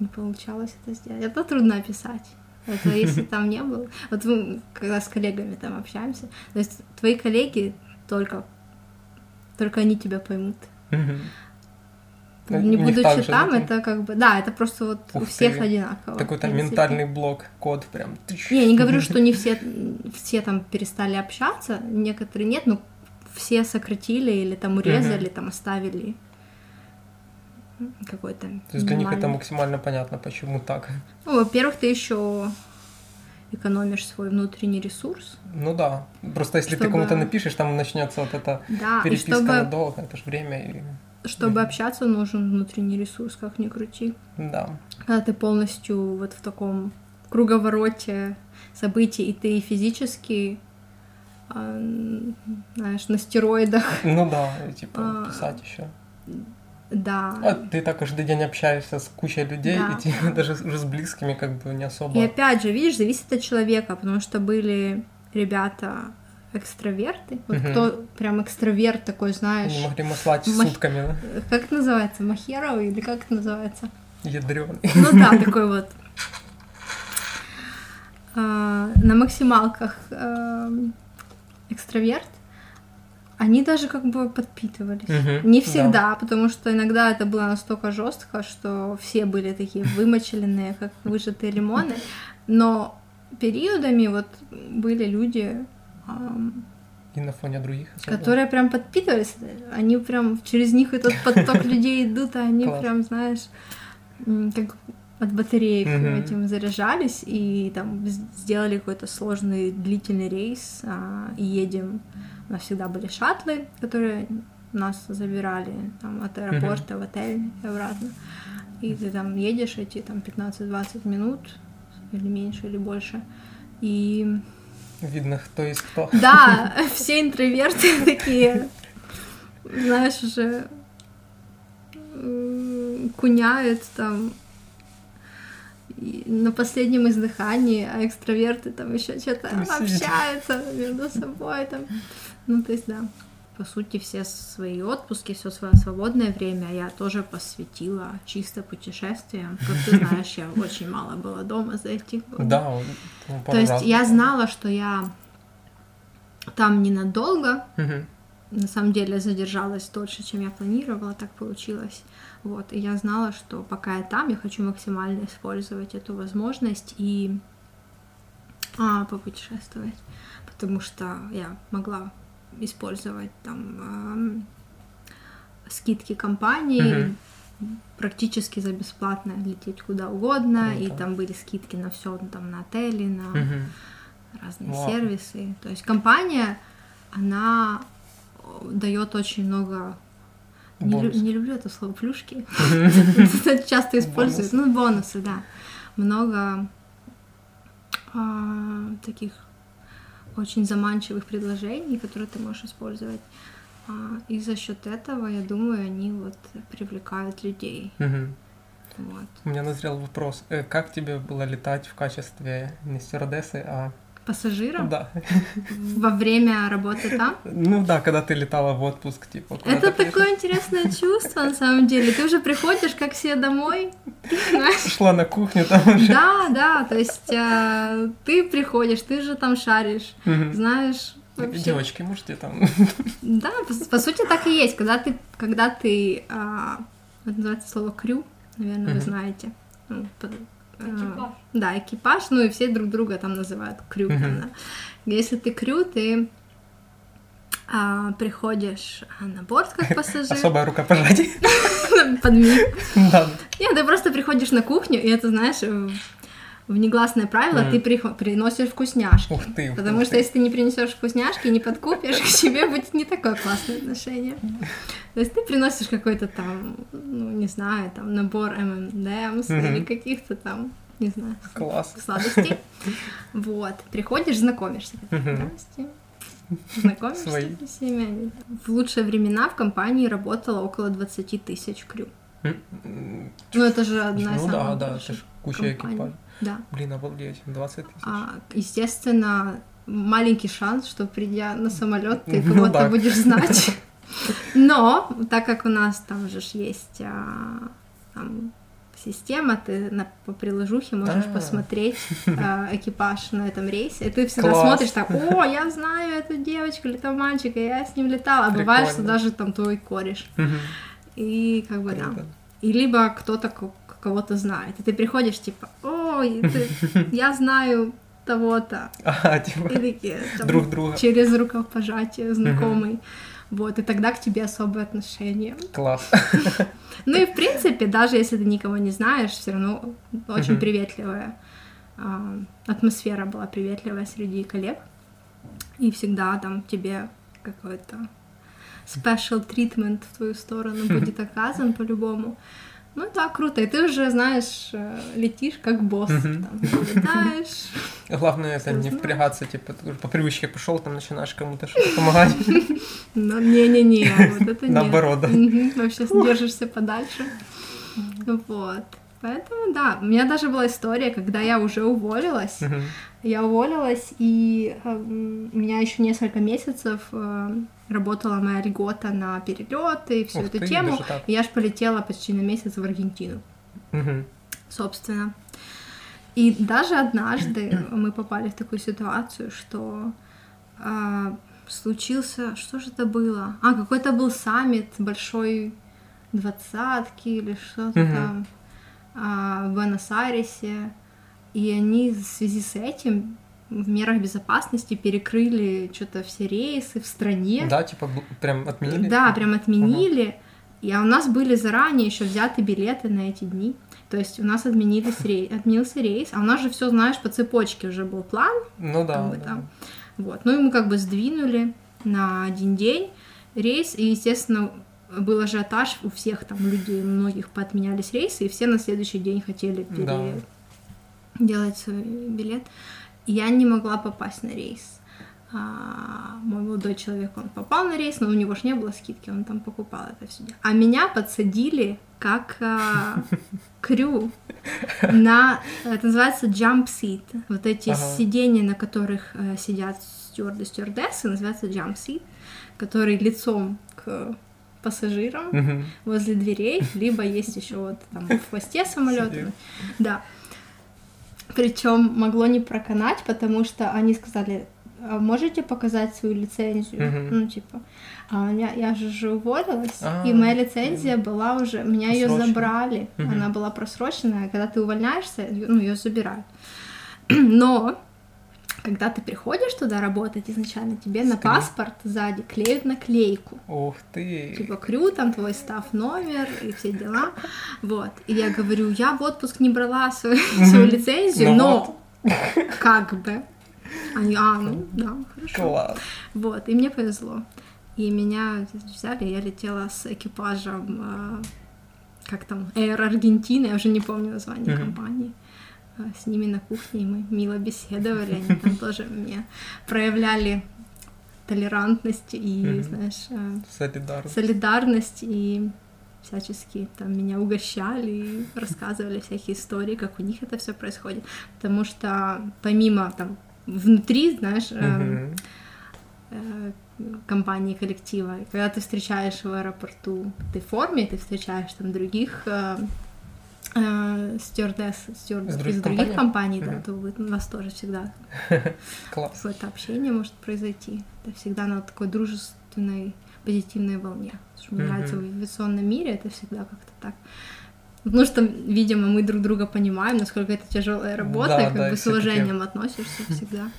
Speaker 2: не получалось это сделать. Это трудно описать. Это если там не было. Вот мы, когда с коллегами там общаемся, то есть твои коллеги только только они тебя поймут. Не будучи
Speaker 1: же,
Speaker 2: там, это как бы, да, это просто вот у всех
Speaker 1: ты.
Speaker 2: одинаково.
Speaker 1: Такой там ментальный блок, код прям.
Speaker 2: Не, я не говорю, что не все, все там перестали общаться, некоторые нет, но все сократили или там урезали, там оставили какой-то.
Speaker 1: То есть для них это максимально понятно, почему так.
Speaker 2: Ну, во-первых, ты еще экономишь свой внутренний ресурс,
Speaker 1: Ну да. Просто если ты
Speaker 2: Чтобы-
Speaker 1: кому-то напишешь, там начнется вот эта
Speaker 2: да, и
Speaker 1: переписка
Speaker 2: чтобы,
Speaker 1: надолго, это же время. И...
Speaker 2: чтобы
Speaker 1: Мгм.
Speaker 2: общаться, нужен внутренний ресурс, как ни крути.
Speaker 1: Да.
Speaker 2: когда ты полностью вот в таком круговороте событий, и ты физически, а, знаешь, на стероидах,
Speaker 1: Ну да, и типа
Speaker 2: А.
Speaker 1: писать еще.
Speaker 2: Да.
Speaker 1: А ты так каждый день общаешься с кучей людей,
Speaker 2: Да.
Speaker 1: и тебе даже уже с близкими как бы не особо.
Speaker 2: И опять же, видишь, зависит от человека, потому что были ребята экстраверты, вот
Speaker 1: Мгм.
Speaker 2: кто прям экстраверт такой, знаешь,
Speaker 1: Не могли маслать
Speaker 2: Мах-
Speaker 1: сутками, да?
Speaker 2: как это называется, махеровый или как это называется?
Speaker 1: Ядрёный.
Speaker 2: Ну да, такой вот а, на максималках эм, экстраверт, они даже как бы подпитывались.
Speaker 1: Мгм,
Speaker 2: Не
Speaker 1: да.
Speaker 2: всегда, потому что иногда это было настолько жестко, что все были такие вымочеленные, как выжатые лимоны. Но периодами вот были люди,
Speaker 1: И на фоне других особо.
Speaker 2: которые прям подпитывались. Они прям через них этот поток людей идут, а они
Speaker 1: Класс.
Speaker 2: прям, знаешь, как от батареек
Speaker 1: Мгм.
Speaker 2: этим заряжались и там сделали какой-то сложный длительный рейс а, и едем. У нас всегда были шаттлы, которые нас забирали там, от аэропорта в отель и обратно. И ты там едешь эти там 15-20 минут или меньше, или больше. И
Speaker 1: Видно, кто есть кто.
Speaker 2: да, все интроверты такие, знаешь, уже куняют там на последнем издыхании, а экстраверты там еще что-то общаются между собой там. Ну, то есть, да. По сути, все свои отпуски, все свое свободное время я тоже посвятила чисто путешествиям. Как ты знаешь, я очень мало была дома за эти годы.
Speaker 1: Да,
Speaker 2: То есть я знала, что я там ненадолго. На самом деле задержалась дольше, чем я планировала, так получилось. Вот, и я знала, что пока я там, я хочу максимально использовать эту возможность и а, попутешествовать, потому что я могла использовать там ам, скидки компании, практически за бесплатно лететь куда угодно, и
Speaker 1: Круто.
Speaker 2: там были скидки на все, там на отели, на
Speaker 1: Мгм.
Speaker 2: разные
Speaker 1: Вау.
Speaker 2: сервисы. То есть компания, она дает очень много. Не, лю- не люблю это слово плюшки. Часто используют. Ну, бонусы, да. Много а, таких очень заманчивых предложений, которые ты можешь использовать. А, И за счет этого, я думаю, они вот привлекают людей.
Speaker 1: Мгм.
Speaker 2: Вот.
Speaker 1: У меня назрел вопрос. Э, Как тебе было летать в качестве не стюардессы, а...
Speaker 2: Пассажирам
Speaker 1: Да.
Speaker 2: во время работы там
Speaker 1: Ну да, когда ты летала в отпуск, типа...
Speaker 2: Это такое интересное чувство, на самом деле. Ты уже приходишь как все домой?
Speaker 1: Шла на кухню, там уже...
Speaker 2: Да, да, то есть э, ты приходишь, ты же там шаришь, знаешь. вообще.
Speaker 1: Девочки, можете там...
Speaker 2: Да, по, по сути так и есть. Когда ты, когда ты, а, это называется слово крю, наверное, вы
Speaker 1: Мгм.
Speaker 2: знаете. Ну,
Speaker 3: Экипаж.
Speaker 2: Да, экипаж, ну и все друг друга там называют крю. Если ты крю, ты а, приходишь а, на борт как пассажир.
Speaker 1: Особое рукопожатие.
Speaker 2: Подмиг.
Speaker 1: Да.
Speaker 2: Нет, ты просто приходишь на кухню, и это, знаешь, э, внегласное правило,
Speaker 1: Мгм.
Speaker 2: ты прихо- приносишь вкусняшки.
Speaker 1: Ух ты.
Speaker 2: Потому
Speaker 1: ух
Speaker 2: что
Speaker 1: ты.
Speaker 2: если ты не принесешь вкусняшки, не подкупишь, к тебе будет не такое классное отношение. То есть ты приносишь какой-то там, ну, не знаю, там набор M&M's или каких-то там, не знаю,
Speaker 1: Класс.
Speaker 2: сладостей. Вот. Приходишь, знакомишься. Знакомишься
Speaker 1: Свои.
Speaker 2: со всеми. В лучшие времена в компании работало около 20 тысяч крю. Ну, это же одна из
Speaker 1: Ну да, да, это
Speaker 2: больших
Speaker 1: ж куча экипажей.
Speaker 2: Да.
Speaker 1: Блин, обалдеть, 20 тысяч.
Speaker 2: А, естественно, маленький шанс, что придя на самолет, ты
Speaker 1: Ну
Speaker 2: кого-то
Speaker 1: да.
Speaker 2: будешь знать. Но так как у нас там же есть а, там, система, ты на, по приложухе можешь
Speaker 1: А.
Speaker 2: посмотреть а, экипаж на этом рейсе, и ты всегда
Speaker 1: Класс.
Speaker 2: смотришь так, о, я знаю эту девочку или этого мальчика, я с ним летала, а бывает, что
Speaker 1: Прикольно.
Speaker 2: даже там твой кореш.
Speaker 1: Мгм.
Speaker 2: И как бы да.
Speaker 1: Круто.
Speaker 2: И либо кто-то кого-то знает. И ты приходишь, типа, ой, ты- я знаю того-то.
Speaker 1: А, типа,
Speaker 2: И такие, там,
Speaker 1: друг друга.
Speaker 2: через рукопожатие знакомый. Вот, и тогда к тебе особое отношение.
Speaker 1: Класс.
Speaker 2: Ну и в принципе, даже если ты никого не знаешь, все равно очень приветливая а, атмосфера была приветливая среди коллег. И всегда там тебе какой-то special treatment в твою сторону будет оказан по-любому. Ну да, круто. И ты уже, знаешь, э, летишь как босс. Там, летаешь.
Speaker 1: Главное это не впрягаться, типа, по привычке пошел, там начинаешь кому-то что-то помогать.
Speaker 2: Но не-не-не, вот это нет.
Speaker 1: Наоборот, да.
Speaker 2: Вообще держишься подальше. Вот. Поэтому, да, у меня даже была история, когда я уже уволилась. Я уволилась, и эм, у меня еще несколько месяцев э, работала моя льгота на перелеты и всю
Speaker 1: Ух
Speaker 2: эту
Speaker 1: ты,
Speaker 2: тему. И я ж полетела почти на месяц в Аргентину,
Speaker 1: Мгм.
Speaker 2: собственно. И даже однажды мы попали в такую ситуацию, что а, случился, что же это было? А, какой-то был саммит большой двадцатки или что-то
Speaker 1: Мгм.
Speaker 2: там а, в Буэнос-Айресе, и они в связи с этим в мерах безопасности перекрыли что-то все рейсы в стране.
Speaker 1: Да, типа, прям отменили?
Speaker 2: Да, прям отменили. И а у нас были заранее еще взяты билеты на эти дни. То есть у нас отменились рей... отменился рейс, а у нас же все, знаешь, по цепочке уже был план.
Speaker 1: Ну да.
Speaker 2: как бы
Speaker 1: да.
Speaker 2: там. Вот. Ну и мы как бы сдвинули на один день рейс, и, естественно, был ажиотаж у всех там людей, многих поотменялись рейсы, и все на следующий день хотели
Speaker 1: Да.
Speaker 2: Делать свой билет. Я не могла попасть на рейс. А, мой молодой человек, он попал на рейс, но у него ж не было скидки, он там покупал это все. А меня подсадили как а, крю на, это называется jump seat. Вот эти
Speaker 1: Ага.
Speaker 2: сиденья, на которых э, сидят стюарды, стюардессы, называется jump seat, который лицом к пассажирам возле дверей, либо есть еще вот там в хвосте самолета. Да. Причем могло не проканать, потому что они сказали, «А можете показать свою лицензию?
Speaker 1: Мгм.
Speaker 2: Ну, типа, а у меня, я же же уволилась,
Speaker 1: А,
Speaker 2: и моя лицензия была уже, меня ее забрали,
Speaker 1: Мгм.
Speaker 2: она была просроченная, когда ты увольняешься, ну, ее забирают. Но когда ты приходишь туда работать изначально, тебе на
Speaker 1: Скрин.
Speaker 2: паспорт сзади клеют наклейку.
Speaker 1: Ух ты.
Speaker 2: Типа крю, там твой став номер и все дела. Вот. И я говорю, я в отпуск не брала свою, свою лицензию,
Speaker 1: Ну
Speaker 2: но как бы. Они, а, ну да, хорошо.
Speaker 1: Класс.
Speaker 2: Вот, и мне повезло. И меня взяли, я летела с экипажем, а, как там, Air Argentina, я уже не помню название компании. А, С ними на кухне, и мы мило беседовали, они там тоже мне проявляли толерантность и, знаешь,
Speaker 1: Солидарно.
Speaker 2: солидарность и всячески там меня угощали и рассказывали всякие истории, как у них это все происходит. Потому что помимо там внутри, знаешь, эм, э, компании коллектива, когда ты встречаешь в аэропорту, ты в форме, ты встречаешь там других э, э, стюардесс,
Speaker 1: Из других
Speaker 2: из других
Speaker 1: компаний?
Speaker 2: компаний, да,
Speaker 1: Мгм.
Speaker 2: то вы- у вас тоже всегда какое-то общение может произойти. Это всегда на такой дружественной, позитивной волне. Потому что мне нравится в авиационном мире это всегда как-то так. Потому что, видимо, мы друг друга понимаем, насколько это тяжелая работа,
Speaker 1: Да,
Speaker 2: и как
Speaker 1: да,
Speaker 2: бы с уважением относишься всегда.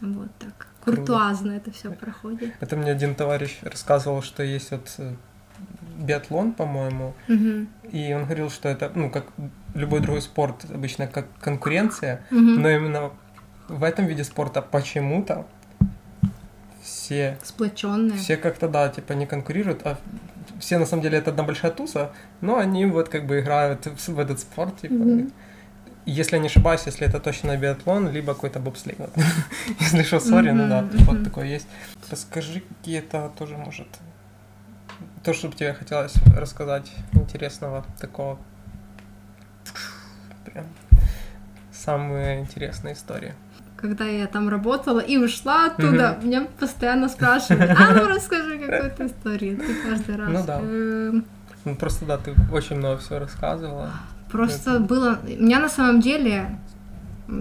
Speaker 2: Вот так. Куртуазно это все проходит.
Speaker 1: Это мне один товарищ рассказывал, что есть вот э, биатлон, по-моему,
Speaker 2: Мгм.
Speaker 1: и он говорил, что это, ну, как любой другой спорт обычно как конкуренция,
Speaker 2: Мгм.
Speaker 1: но именно в этом виде спорта почему-то все,
Speaker 2: Сплоченные.
Speaker 1: все как-то, да, типа не конкурируют, а все на самом деле это одна большая туса, но они вот как бы играют в, этот спорт, типа.
Speaker 2: Мгм.
Speaker 1: Если я не ошибаюсь, если это точно биатлон, либо какой-то бобслей. Вот. Если что, сори, ну да, вот такое есть. Расскажи какие-то тоже, может, то, что бы тебе хотелось рассказать интересного такого. Прям самые интересные истории.
Speaker 2: Когда я там работала и ушла оттуда, меня постоянно спрашивают, а ну расскажи какую-то историю. Ты каждый раз.
Speaker 1: Ну да.
Speaker 2: Эм,
Speaker 1: Ну просто да, ты очень много всего рассказывала.
Speaker 2: Просто было... У меня на самом деле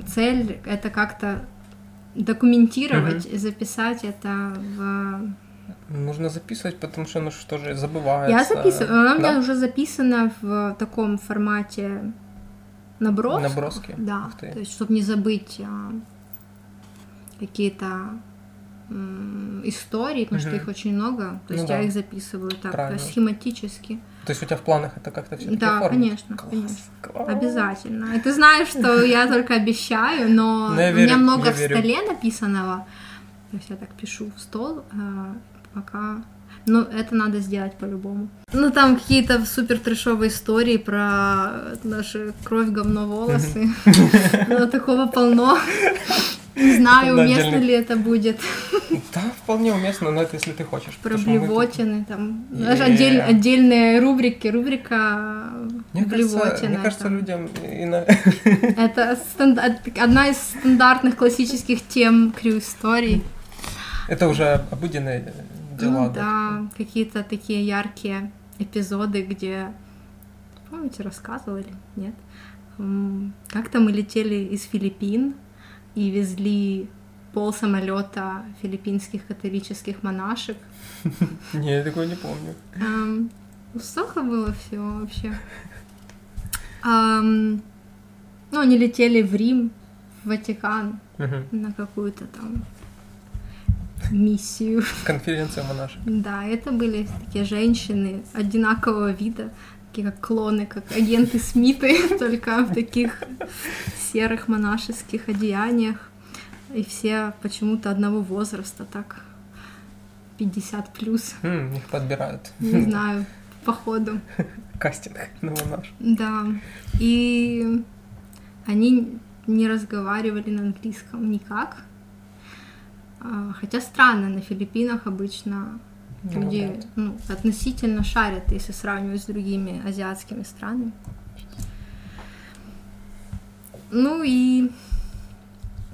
Speaker 2: цель — это как-то документировать, и записать это в...
Speaker 1: Нужно записывать, потому что ну что же забывается.
Speaker 2: Я записываю, она у меня
Speaker 1: Да?
Speaker 2: уже записана в таком формате набросок.
Speaker 1: Наброски?
Speaker 2: Да, то есть, чтобы не забыть а, какие-то истории, потому что
Speaker 1: Мгм.
Speaker 2: их очень много. То
Speaker 1: Ну
Speaker 2: есть
Speaker 1: да.
Speaker 2: я их записываю так
Speaker 1: Правильно.
Speaker 2: схематически.
Speaker 1: То есть у тебя в планах это как-то все
Speaker 2: Да, конечно,
Speaker 1: Класс,
Speaker 2: конечно.
Speaker 1: класс.
Speaker 2: Обязательно. И ты знаешь, что я только обещаю, но
Speaker 1: Ну, я
Speaker 2: у меня много в
Speaker 1: верю.
Speaker 2: столе написанного. То есть я так пишу в стол, а, пока... Ну, это надо сделать по-любому. Ну, там какие-то супер трешовые истории про наши кровь, говно, волосы. Ну, такого полно. Не знаю, уместно ли это будет.
Speaker 1: Да, вполне уместно, но это если ты хочешь.
Speaker 2: Про блевотины, там, знаешь,
Speaker 1: Е.
Speaker 2: отдель- отдельные рубрики. Рубрика блевотина.
Speaker 1: мне кажется, людям и на...
Speaker 2: Это одна из стандартных классических тем крю-историй.
Speaker 1: Это уже обыденные дела.
Speaker 2: Ну да, какие-то такие яркие эпизоды, где... Помните, рассказывала или нет? Как-то мы летели из Филиппин и везли пол самолета филиппинских католических монашек.
Speaker 1: Не, я такого не помню.
Speaker 2: Столько было всего вообще. Ну, они летели в Рим, в Ватикан на какую-то там миссию.
Speaker 1: Конференция монашек.
Speaker 2: Да, это были такие женщины одинакового вида, такие как клоны, как агенты Смиты, только в таких серых монашеских одеяниях. И все почему-то одного возраста, так 50 плюс,
Speaker 1: М, их подбирают.
Speaker 2: не знаю, походу.
Speaker 1: Кастинг на монаш.
Speaker 2: Да. И они не разговаривали на английском никак. А, Хотя странно, на Филиппинах обычно
Speaker 1: Ну,
Speaker 2: люди ну, относительно шарят, если сравнивать с другими азиатскими странами. Ну и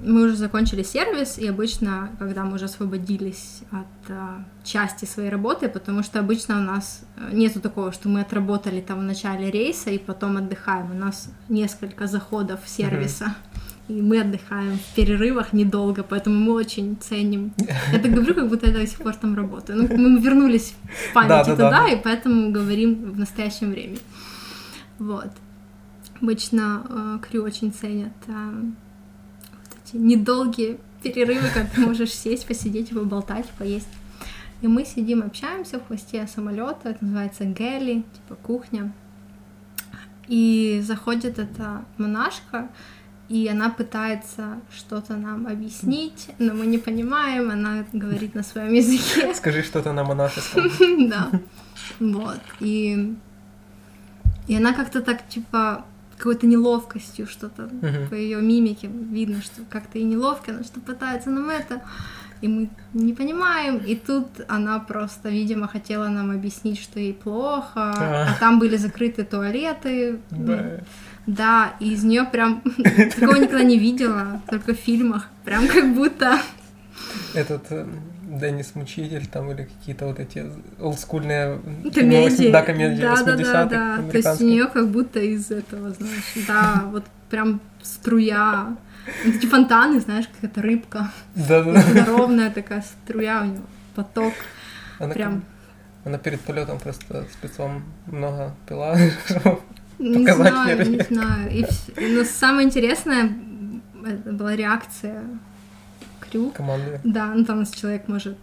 Speaker 2: мы уже закончили сервис, и обычно, когда мы уже освободились от а, части своей работы, потому что обычно у нас э, нету такого, что мы отработали там в начале рейса и потом отдыхаем. У нас несколько заходов сервиса. И мы отдыхаем в перерывах недолго, поэтому мы очень ценим. Я так говорю, как будто я до сих пор там работаю. Ну, мы вернулись в памяти
Speaker 1: Да, да,
Speaker 2: туда,
Speaker 1: да.
Speaker 2: и поэтому говорим в настоящем времени. Вот. Обычно э, крю очень ценят э, вот эти недолгие перерывы, когда ты можешь сесть, посидеть, поболтать, поесть. И мы сидим, общаемся в хвосте самолета, это называется гели, типа кухня. И заходит эта монашка, и она пытается что-то нам объяснить, но мы не понимаем, она говорит на своем языке.
Speaker 1: Скажи что-то на монашеском.
Speaker 2: Да. Вот. И, и она как-то так, типа, какой-то неловкостью что-то по ее мимике видно, что как-то и неловко, она что пытается нам это. И мы не понимаем. И тут она просто, видимо, хотела нам объяснить, что ей плохо.
Speaker 1: А.
Speaker 2: А там были закрыты туалеты.
Speaker 1: Бэ.
Speaker 2: Да, и из нее прям такого никогда не видела, только в фильмах. Прям как будто
Speaker 1: Этот э, Деннис Мучитель там или какие-то вот эти олдскульные
Speaker 2: комедии.
Speaker 1: Да, комедии
Speaker 2: да, да,
Speaker 1: 80-х
Speaker 2: да, да. То есть у нее как будто из этого, знаешь, да, вот прям струя. Вот Эти фонтаны, знаешь, как эта рыбка.
Speaker 1: Да, да,
Speaker 2: Вот
Speaker 1: да.
Speaker 2: ровная такая струя у него, поток.
Speaker 1: Она,
Speaker 2: Прям.
Speaker 1: она перед полетом просто спецом много пила. чтобы
Speaker 2: Не
Speaker 1: Показать
Speaker 2: знаю, не знаю. И, но самое интересное это была реакция Крю.
Speaker 1: Команды.
Speaker 2: Да, ну там у нас человек может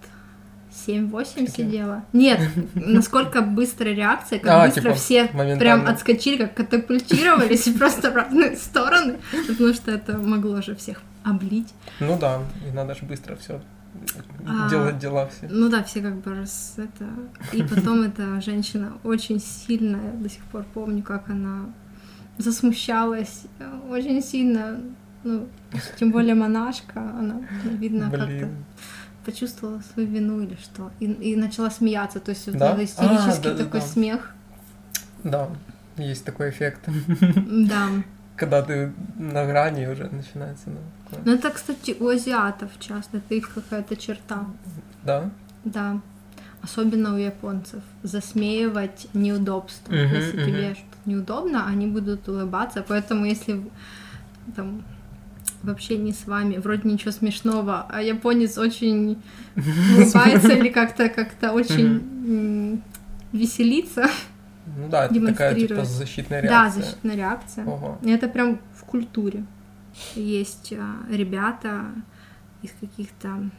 Speaker 2: 7-8 сидела. Нет, насколько быстрая реакция, как
Speaker 1: А,
Speaker 2: быстро
Speaker 1: типа,
Speaker 2: все прям
Speaker 1: моментально.
Speaker 2: отскочили, как катапультировались просто в разные стороны, потому что это могло же всех облить.
Speaker 1: Ну да, и надо же быстро все
Speaker 2: А,
Speaker 1: делать дела все.
Speaker 2: Ну да, все как бы раз это... И потом эта женщина очень сильная, до сих пор помню, как она засмущалась, очень сильно, ну, тем более монашка, она, видно, как-то почувствовала свою вину или что, и, и начала смеяться, то есть
Speaker 1: Да?
Speaker 2: истерический
Speaker 1: А, да-да-да.
Speaker 2: такой смех,
Speaker 1: Да, есть такой эффект.
Speaker 2: да.
Speaker 1: Когда ты на грани уже начинается. ну, такое.
Speaker 2: Но это, кстати, у азиатов часто, это их какая-то черта,
Speaker 1: Да?
Speaker 2: да. Особенно у японцев. Засмеивать неудобство.
Speaker 1: Мгм,
Speaker 2: если
Speaker 1: мгм.
Speaker 2: тебе что-то неудобно, они будут улыбаться. Поэтому если там в общении с вами вроде ничего смешного, а японец очень улыбается или как-то как-то очень веселится.
Speaker 1: Ну да, это такая типа защитная
Speaker 2: Да,
Speaker 1: реакция.
Speaker 2: защитная реакция.
Speaker 1: Ого.
Speaker 2: И Это прям в культуре. Есть а, ребята из каких-то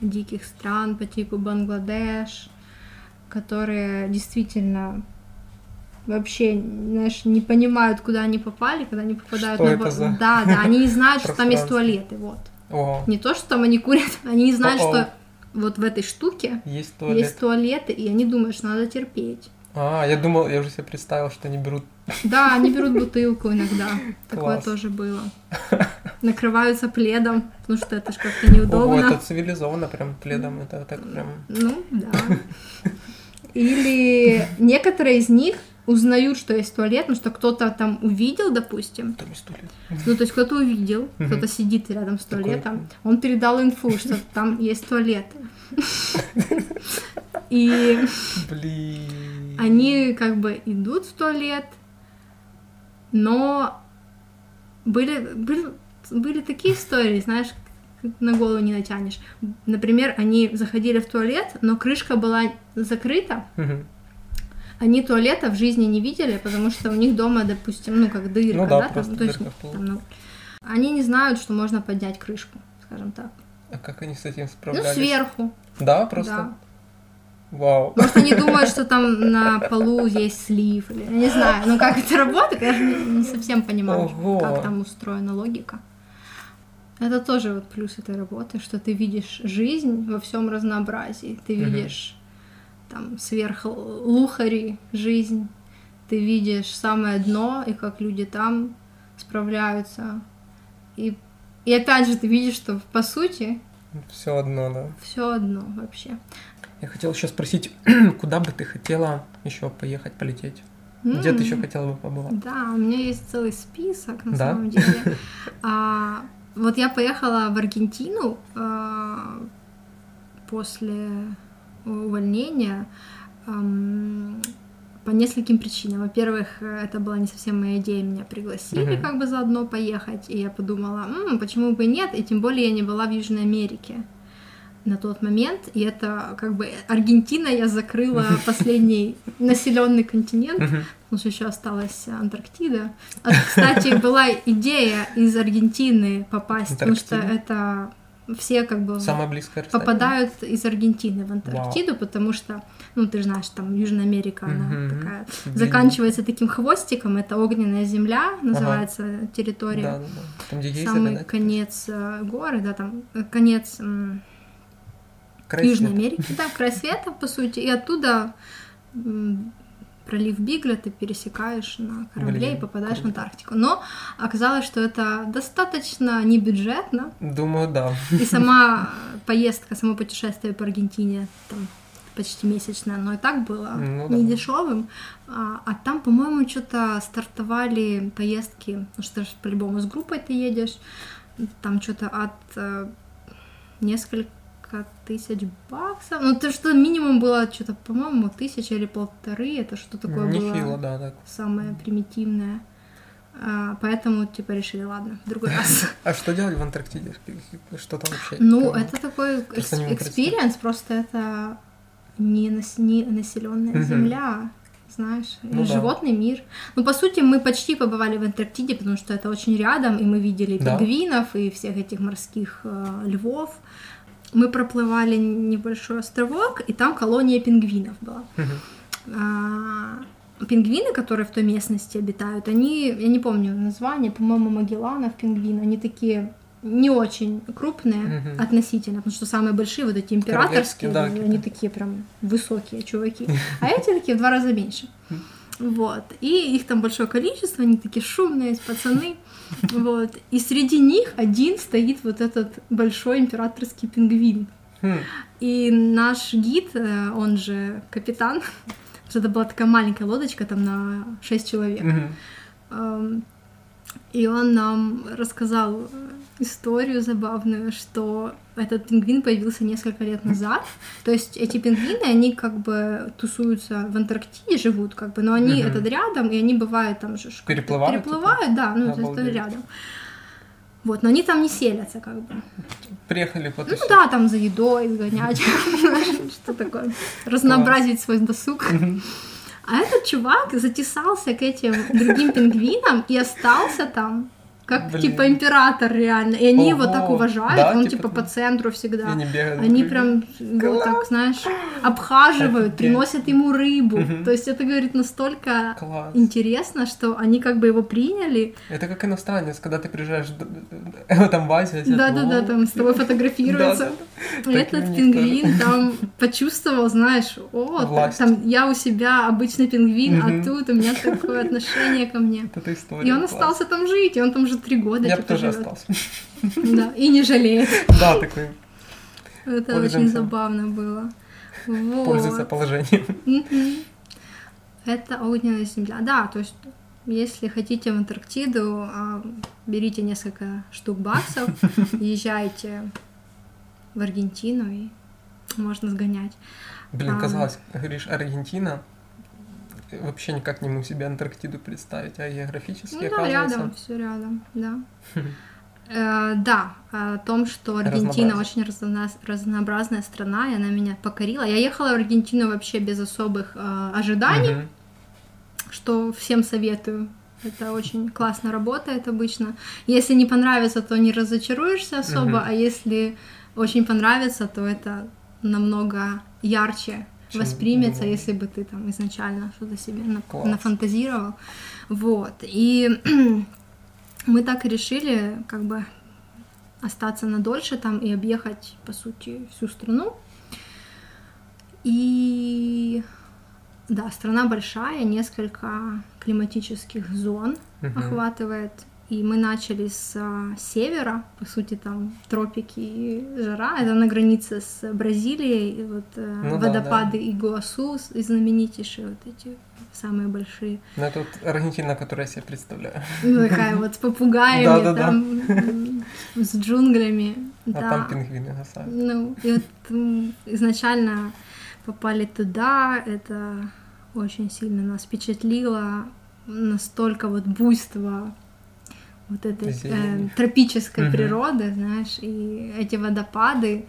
Speaker 2: диких стран по типу Бангладеш, которые действительно вообще, знаешь, не понимают, куда они попали, когда они попадают
Speaker 1: Что
Speaker 2: на...
Speaker 1: это за
Speaker 2: Да, да, они не знают, что там есть туалеты, вот. Не то, что там они курят, они не знают, что вот в этой штуке
Speaker 1: Есть туалет.
Speaker 2: есть туалеты, и они думают, что надо терпеть.
Speaker 1: А, я думал, я уже себе представил, что они берут.
Speaker 2: Да, они берут бутылку иногда. Такое тоже было. Накрываются пледом, потому что это же как-то
Speaker 1: Ого,
Speaker 2: неудобно.
Speaker 1: это цивилизованно, прям пледом, это так прям.
Speaker 2: Ну, да. Или некоторые из них узнают, что есть туалет, ну что кто-то там увидел, допустим,
Speaker 1: Там есть туалет.
Speaker 2: ну то есть кто-то увидел,
Speaker 1: Мгм.
Speaker 2: кто-то сидит рядом с
Speaker 1: Такой-
Speaker 2: туалетом, он передал инфу, что там есть туалеты. И
Speaker 1: Блин.
Speaker 2: они как бы идут в туалет, но были, были, были такие истории, знаешь, на голову не натянешь. Например, они заходили в туалет, но крышка была закрыта, они туалета в жизни не видели, потому что у них дома, допустим, ну как дырка,
Speaker 1: Ну да,
Speaker 2: там,
Speaker 1: просто
Speaker 2: то есть, там, ну, они не знают, что можно поднять крышку, скажем так.
Speaker 1: А как они с этим
Speaker 2: Ну,
Speaker 1: справлялись?
Speaker 2: сверху,
Speaker 1: Да, просто.
Speaker 2: да.
Speaker 1: Вау.
Speaker 2: Может, они думают, что там на полу есть слив, или не знаю, ну как это работает, я же не, не совсем понимаю,
Speaker 1: Ого.
Speaker 2: как там устроена логика. Это тоже вот плюс этой работы, что ты видишь жизнь во всем разнообразии. Ты видишь там сверх лухари жизнь, ты видишь самое дно и как люди там справляются. И, и опять же ты видишь, что по сути
Speaker 1: Все одно, да.
Speaker 2: все одно вообще.
Speaker 1: Я хотел еще спросить, куда бы ты хотела еще поехать, полететь? Где ты еще хотела бы побывать?
Speaker 2: Да, у меня есть целый список на
Speaker 1: Да?
Speaker 2: самом деле. А, вот я поехала в Аргентину а, после увольнения ам, по нескольким причинам. Во-первых, это была не совсем моя идея, меня пригласили
Speaker 1: Мгм.
Speaker 2: как бы заодно поехать, и я подумала, «М, почему бы и нет, и тем более я не была в Южной Америке на тот момент, и это как бы Аргентина я закрыла последний населенный континент, потому что еще осталась Антарктида. А, кстати, была идея из Аргентины попасть, потому что это все как бы попадают из Аргентины в Антарктиду, потому что, ну, ты же знаешь, там Южная Америка, она
Speaker 1: Мгм.
Speaker 2: такая,
Speaker 1: Блин.
Speaker 2: заканчивается таким хвостиком, это огненная земля, называется территория.
Speaker 1: Да, да, да. Там, где
Speaker 2: Самый конец э, горы, да, там э, конец м,
Speaker 1: Край
Speaker 2: Южной
Speaker 1: света.
Speaker 2: Америки, да, край света, по сути, и оттуда пролив Бигля ты пересекаешь на корабле
Speaker 1: Блин,
Speaker 2: и попадаешь в
Speaker 1: круто.
Speaker 2: Антарктику. Но оказалось, что это достаточно небюджетно,
Speaker 1: Думаю, да.
Speaker 2: и сама поездка, само путешествие по Аргентине там почти месячное, но и так было
Speaker 1: Ну да.
Speaker 2: не дешевым. А, а там, по-моему, что-то стартовали поездки, ну что ж, по-любому с группой ты едешь, там что-то от э, несколько тысяч баксов. Ну, то что минимум было что-то, по-моему, тысяча или полторы, это что такое было
Speaker 1: Нехило, да, так.
Speaker 2: самое примитивное. А, поэтому, типа, решили, ладно, в другой раз.
Speaker 1: А что делать в Антарктиде? Что там вообще?
Speaker 2: Ну, это такой experience, просто это не, нас- не населенная земля, знаешь,
Speaker 1: Ну да.
Speaker 2: животный мир. Ну, по сути, мы почти побывали в Антарктиде, потому что это очень рядом, и мы видели
Speaker 1: Да.
Speaker 2: пингвинов и всех этих морских э, львов. Мы проплывали небольшой островок, и там колония пингвинов была. А, пингвины, которые в той местности обитают, они, я не помню название, по-моему, Магелланов пингвин, они такие не очень крупные
Speaker 1: Мгм.
Speaker 2: относительно, потому что самые большие вот эти императорские,
Speaker 1: да,
Speaker 2: они
Speaker 1: какие-то.
Speaker 2: такие прям высокие чуваки, а эти такие в два раза меньше. Вот. И их там большое количество, они такие шумные, пацаны. Вот. И среди них один стоит вот этот большой императорский пингвин.
Speaker 1: Хм,
Speaker 2: И наш гид, э, он же капитан, это была такая маленькая лодочка там на 6 человек. И он нам рассказал э, историю забавную, что этот пингвин появился несколько лет назад. То есть эти пингвины, они как бы тусуются в Антарктиде, живут как бы, но они
Speaker 1: Мгм.
Speaker 2: этот рядом, и они бывают там же
Speaker 1: Переплывают
Speaker 2: Переплывают, да, ну есть это
Speaker 1: Обалдеть.
Speaker 2: рядом. Вот, но они там не селятся как бы.
Speaker 1: Приехали и
Speaker 2: Ну да, там за едой сгонять, что такое, разнообразить свой досуг. А этот чувак затесался к этим другим пингвинам и остался там, как
Speaker 1: Блин.
Speaker 2: типа император реально. И они его так
Speaker 1: Ого.
Speaker 2: уважают,
Speaker 1: Да,
Speaker 2: он
Speaker 1: типа
Speaker 2: типа по центру всегда.
Speaker 1: И не бегают
Speaker 2: Они прям его
Speaker 1: Класс.
Speaker 2: так, знаешь, обхаживают,
Speaker 1: Офигеть.
Speaker 2: приносят ему рыбу. То есть это, говорит, настолько
Speaker 1: Класс.
Speaker 2: интересно, что они как бы его приняли.
Speaker 1: Это как иностранец, когда ты приезжаешь д- там в Азию, тебя
Speaker 2: Да-да-да,
Speaker 1: «О,
Speaker 2: там с тобой фотографируются.
Speaker 1: Да, у
Speaker 2: Этот пингвин там почувствовал, знаешь, о, там я у себя обычный пингвин, а тут у меня такое отношение ко мне.
Speaker 1: Вот.
Speaker 2: И он остался там жить, и он там три года
Speaker 1: Я бы
Speaker 2: типа,
Speaker 1: тоже
Speaker 2: живёт.
Speaker 1: остался.
Speaker 2: Да, и не жалеет.
Speaker 1: Да, такой,
Speaker 2: Это очень забавно было. Вот.
Speaker 1: пользуется положением.
Speaker 2: Это огненная земля. Да, то есть если хотите в Антарктиду, а, берите несколько штук баксов, езжайте в Аргентину и можно сгонять.
Speaker 1: Блин,
Speaker 2: А.
Speaker 1: казалось, говоришь, Аргентина, вообще никак не могу себе Антарктиду представить, а географически,
Speaker 2: Ну да,
Speaker 1: оказывается...
Speaker 2: рядом, все рядом, да. Э, Да, о том, что Аргентина очень разно- разнообразная страна, и она меня покорила. Я ехала в Аргентину вообще без особых э, ожиданий,
Speaker 1: Мгм.
Speaker 2: что всем советую. Это очень классно работает обычно. Если не понравится, то не разочаруешься особо,
Speaker 1: Мгм.
Speaker 2: а если очень понравится, то это намного ярче
Speaker 1: Чем
Speaker 2: воспримется,
Speaker 1: думал.
Speaker 2: если бы ты там изначально что-то себе
Speaker 1: Класс.
Speaker 2: нафантазировал. Вот. И мы так и решили как бы остаться надольше там и объехать, по сути, всю страну. И да, страна большая, несколько климатических зон
Speaker 1: Мгм.
Speaker 2: охватывает. И мы начали с а, севера, по сути, там тропики и жара. Это на границе с Бразилией, и вот э,
Speaker 1: Ну да,
Speaker 2: водопады Игуасу, и знаменитейшие вот эти самые большие.
Speaker 1: Ну, это вот Аргентина, которую я себе представляю.
Speaker 2: Ну, такая вот с попугаями,
Speaker 1: Да-да-да.
Speaker 2: там, м, с джунглями.
Speaker 1: А
Speaker 2: да.
Speaker 1: там пингвины гасают.
Speaker 2: Ну, и вот изначально попали туда, это очень сильно нас впечатлило, настолько вот буйство вот этой э, тропической
Speaker 1: Мгм.
Speaker 2: природы, знаешь, и эти водопады,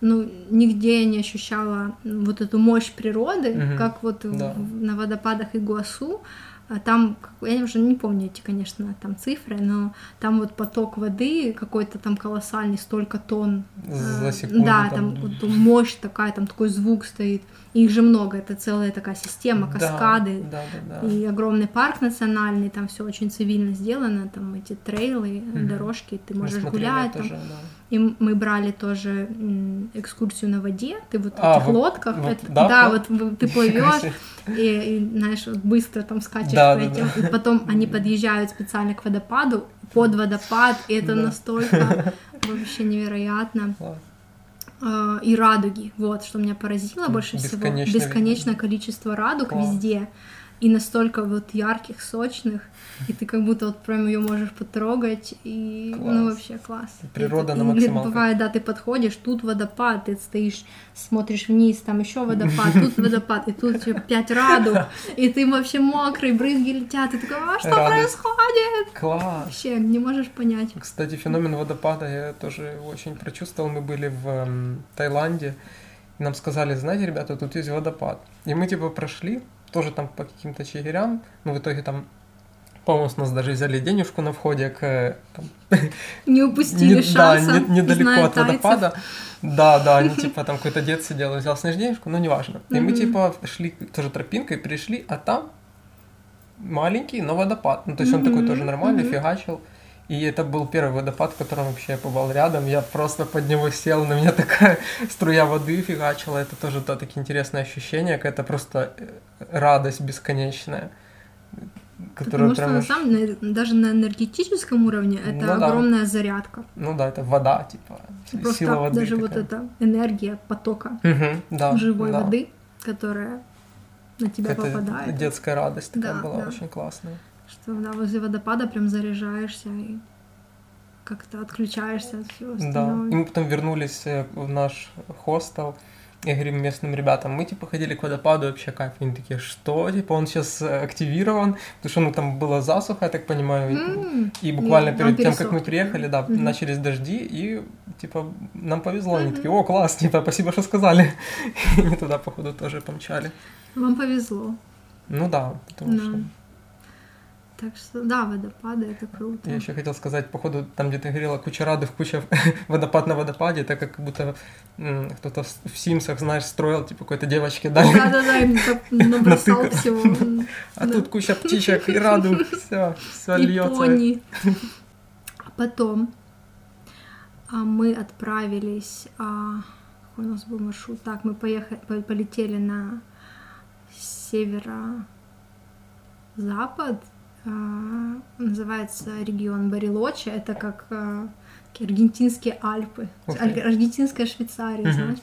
Speaker 2: ну, нигде я не ощущала вот эту мощь природы,
Speaker 1: Мгм.
Speaker 2: как вот
Speaker 1: Да.
Speaker 2: в- на водопадах Игуасу, там, как- я уже не помню эти, конечно, там цифры, но там вот поток воды какой-то там колоссальный, столько тонн.
Speaker 1: За
Speaker 2: э,
Speaker 1: секунду
Speaker 2: Да,
Speaker 1: там.
Speaker 2: там вот мощь такая, там такой звук стоит. Их же много, это целая такая система,
Speaker 1: Да,
Speaker 2: каскады.
Speaker 1: Да, да, да.
Speaker 2: И огромный парк национальный, там все очень цивильно сделано, там эти трейлы,
Speaker 1: Мгм.
Speaker 2: дорожки, ты можешь гулять. там.
Speaker 1: тоже, да.
Speaker 2: И мы брали тоже экскурсию на воде. Ты вот в
Speaker 1: А,
Speaker 2: этих
Speaker 1: вы-
Speaker 2: лодках,
Speaker 1: вот,
Speaker 2: это-
Speaker 1: да,
Speaker 2: да,
Speaker 1: вот?
Speaker 2: вот в- ты плывешь и, и, знаешь, быстро там скачешь
Speaker 1: Да,
Speaker 2: по этим.
Speaker 1: да.
Speaker 2: И потом они подъезжают специально к водопаду, под водопад, и это
Speaker 1: Да.
Speaker 2: настолько вообще невероятно.
Speaker 1: Класс.
Speaker 2: А, И радуги, вот, что меня поразило больше всего.
Speaker 1: Бесконечно
Speaker 2: Бесконечное количество радуг
Speaker 1: Класс.
Speaker 2: везде. И настолько вот ярких, сочных, и ты как будто вот прям ее можешь потрогать, и ну
Speaker 1: Класс.
Speaker 2: вообще класс.
Speaker 1: Природа
Speaker 2: И
Speaker 1: на максималках.
Speaker 2: Бывает, да, ты подходишь, тут водопад, ты стоишь, смотришь вниз, там еще водопад, тут водопад, и тут еще пять радуг, и ты вообще мокрый, брызги летят, и ты такой, а что
Speaker 1: Радость.
Speaker 2: происходит?
Speaker 1: Класс.
Speaker 2: Вообще не можешь понять.
Speaker 1: Кстати, феномен водопада я тоже очень прочувствовал. Мы были в эм, Таиланде, нам сказали, знаете, ребята, тут есть водопад. И мы типа прошли, тоже там по каким-то чигирям, но в итоге там По-моему, с нас даже взяли денежку на входе к... Там,
Speaker 2: не упустили
Speaker 1: не,
Speaker 2: шанса,
Speaker 1: Да, не, недалеко от
Speaker 2: тайцев.
Speaker 1: водопада. Да, да, они типа там какой-то дед сидел и взял снежденежку, но неважно. И мы типа шли тоже тропинкой, пришли, а там маленький, но водопад. Ну, то есть он такой тоже нормальный, фигачил. И это был первый водопад, в котором вообще я побывал рядом. Я просто под него сел, на меня такая струя воды фигачила. Это тоже да, такие интересные ощущения, какая-то просто э, радость бесконечная. Которая
Speaker 2: Потому что
Speaker 1: прям
Speaker 2: на
Speaker 1: аж-
Speaker 2: самом даже на энергетическом уровне это
Speaker 1: Ну да.
Speaker 2: огромная зарядка.
Speaker 1: Ну да, это вода, типа,
Speaker 2: Просто
Speaker 1: сила воды
Speaker 2: даже вот
Speaker 1: такая.
Speaker 2: эта энергия потока
Speaker 1: Мгм, да,
Speaker 2: живой
Speaker 1: да.
Speaker 2: воды, которая на тебя
Speaker 1: Это
Speaker 2: попадает.
Speaker 1: детская радость такая
Speaker 2: Да,
Speaker 1: была
Speaker 2: да.
Speaker 1: очень классная.
Speaker 2: Что да, возле водопада прям заряжаешься и как-то отключаешься от всего
Speaker 1: Да.
Speaker 2: остального.
Speaker 1: И мы потом вернулись э, в наш хостел и говорим местным ребятам, мы типа ходили к водопаду, вообще кайф. Они такие, что? Типа он сейчас активирован, потому что ну там была засуха, я так понимаю. и-
Speaker 2: М,
Speaker 1: И буквально
Speaker 2: он
Speaker 1: перед тем, как мы приехали, да,
Speaker 2: Мгм.
Speaker 1: начались дожди, и типа нам повезло. Они
Speaker 2: Мгм.
Speaker 1: такие, о, класс, типа, спасибо, что сказали. И они туда, походу, тоже помчали.
Speaker 2: Вам повезло.
Speaker 1: Ну да, потому
Speaker 2: Да.
Speaker 1: что
Speaker 2: Так что да, водопады это круто.
Speaker 1: Я еще хотел сказать, походу, там, где ты говорила, куча радов, куча водопад на водопаде, это как будто кто-то в Симсах, знаешь, строил, типа, какой-то девочке
Speaker 2: Да, да, да, им так набросал всего.
Speaker 1: А тут куча птичек и раду, все, все льется.
Speaker 2: А потом а, мы отправились, а, какой у нас был маршрут? Так, мы поехали, по- полетели на северо-запад, называется регион Барилочи, это как а, аргентинские Альпы. Аль- аргентинская Швейцария,
Speaker 1: Мгм.
Speaker 2: знаешь,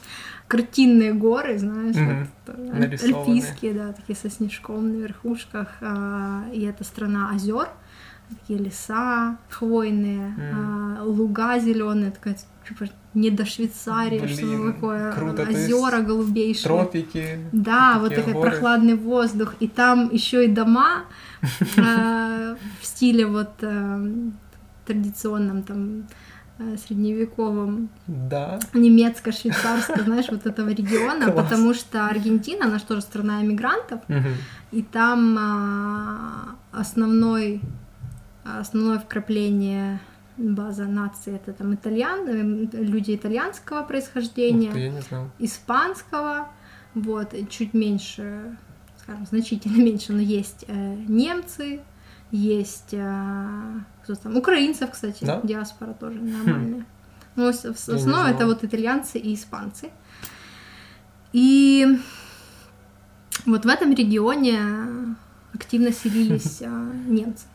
Speaker 2: картинные горы, знаешь,
Speaker 1: Мгм.
Speaker 2: вот, э, альпийские, да, такие со снежком на верхушках, а, и это страна озер, такие леса хвойные, а, луга зеленые, такая типа не до Швейцарии, что
Speaker 1: Блин,
Speaker 2: такое,
Speaker 1: круто, то есть
Speaker 2: озера голубейшие.
Speaker 1: Тропики.
Speaker 2: Да, вот такой
Speaker 1: горы.
Speaker 2: прохладный воздух, и там еще и дома э, в стиле вот э, традиционном там э, средневековом
Speaker 1: Да.
Speaker 2: немецко-швейцарском, знаешь, вот этого региона,
Speaker 1: Класс.
Speaker 2: потому что Аргентина, она же тоже страна иммигрантов,
Speaker 1: Мгм.
Speaker 2: и там а, основной, основное вкрапление база нации это там итальян, э, люди итальянского
Speaker 1: Ух
Speaker 2: происхождения,
Speaker 1: ты, не знал.
Speaker 2: испанского, вот, чуть меньше, скажем, значительно меньше, но есть э, немцы, есть э, кто там, украинцев, кстати,
Speaker 1: Да?
Speaker 2: диаспора тоже нормальная. Но в в
Speaker 1: Я не
Speaker 2: основном это вот итальянцы и испанцы. И вот в этом регионе активно селились э, немцы.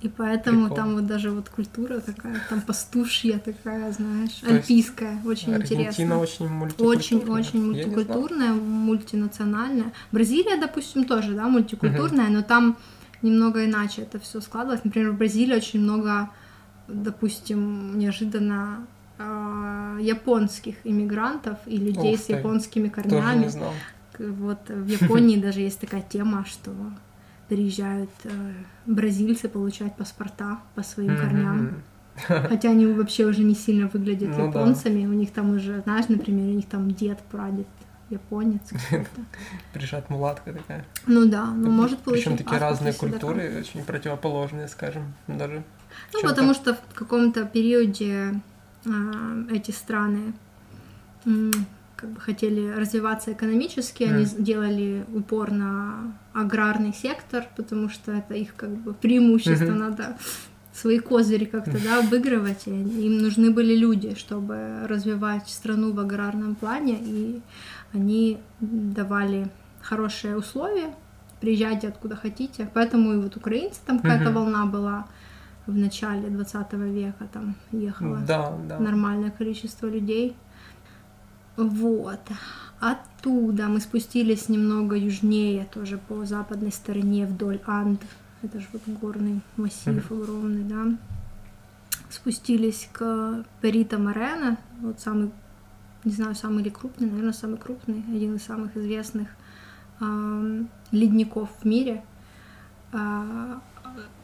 Speaker 2: И поэтому
Speaker 1: Прикол.
Speaker 2: там вот даже вот культура такая, там пастушья такая, знаешь,
Speaker 1: То
Speaker 2: альпийская, очень
Speaker 1: Аргентина
Speaker 2: интересно.
Speaker 1: очень мультикультурная. Не знал.
Speaker 2: мультикультурная, мультинациональная. Бразилия, допустим, тоже, да, мультикультурная, но там немного иначе это все складывалось. Например, в Бразилии очень много, допустим, неожиданно а, японских иммигрантов и людей
Speaker 1: Ух
Speaker 2: с
Speaker 1: ты.
Speaker 2: японскими корнями. Вот в Японии даже есть такая тема, что приезжают э, бразильцы получать паспорта по своим корням.
Speaker 1: Мгм.
Speaker 2: Хотя они вообще уже не сильно выглядят
Speaker 1: Ну да.
Speaker 2: японцами. У них там уже, знаешь, например, у них там дед, прадед, японец какой-то.
Speaker 1: Прижат мулатка такая.
Speaker 2: Ну да, ну может получить
Speaker 1: Причем такие разные
Speaker 2: да,
Speaker 1: культуры, очень противоположные, скажем, даже.
Speaker 2: Ну, потому что в каком-то периоде а, эти страны как бы хотели развиваться экономически, они
Speaker 1: Мгм.
Speaker 2: сделали упор на аграрный сектор, потому что это их как бы преимущество,
Speaker 1: Мгм.
Speaker 2: надо свои козыри как-то да, обыгрывать, и им нужны были люди, чтобы развивать страну в аграрном плане, и они давали хорошие условия, приезжайте откуда хотите, поэтому и вот украинцы там какая-то
Speaker 1: Мгм.
Speaker 2: волна была в начале 20 века, там ехало
Speaker 1: Да, да.
Speaker 2: нормальное количество людей. Вот. Оттуда мы спустились немного южнее, тоже по западной стороне вдоль Анд. Это же вот горный массив огромный, да. Спустились к Перита Морена, вот самый, не знаю, самый или крупный, наверное, самый крупный, один из самых известных ам, ледников в мире. А,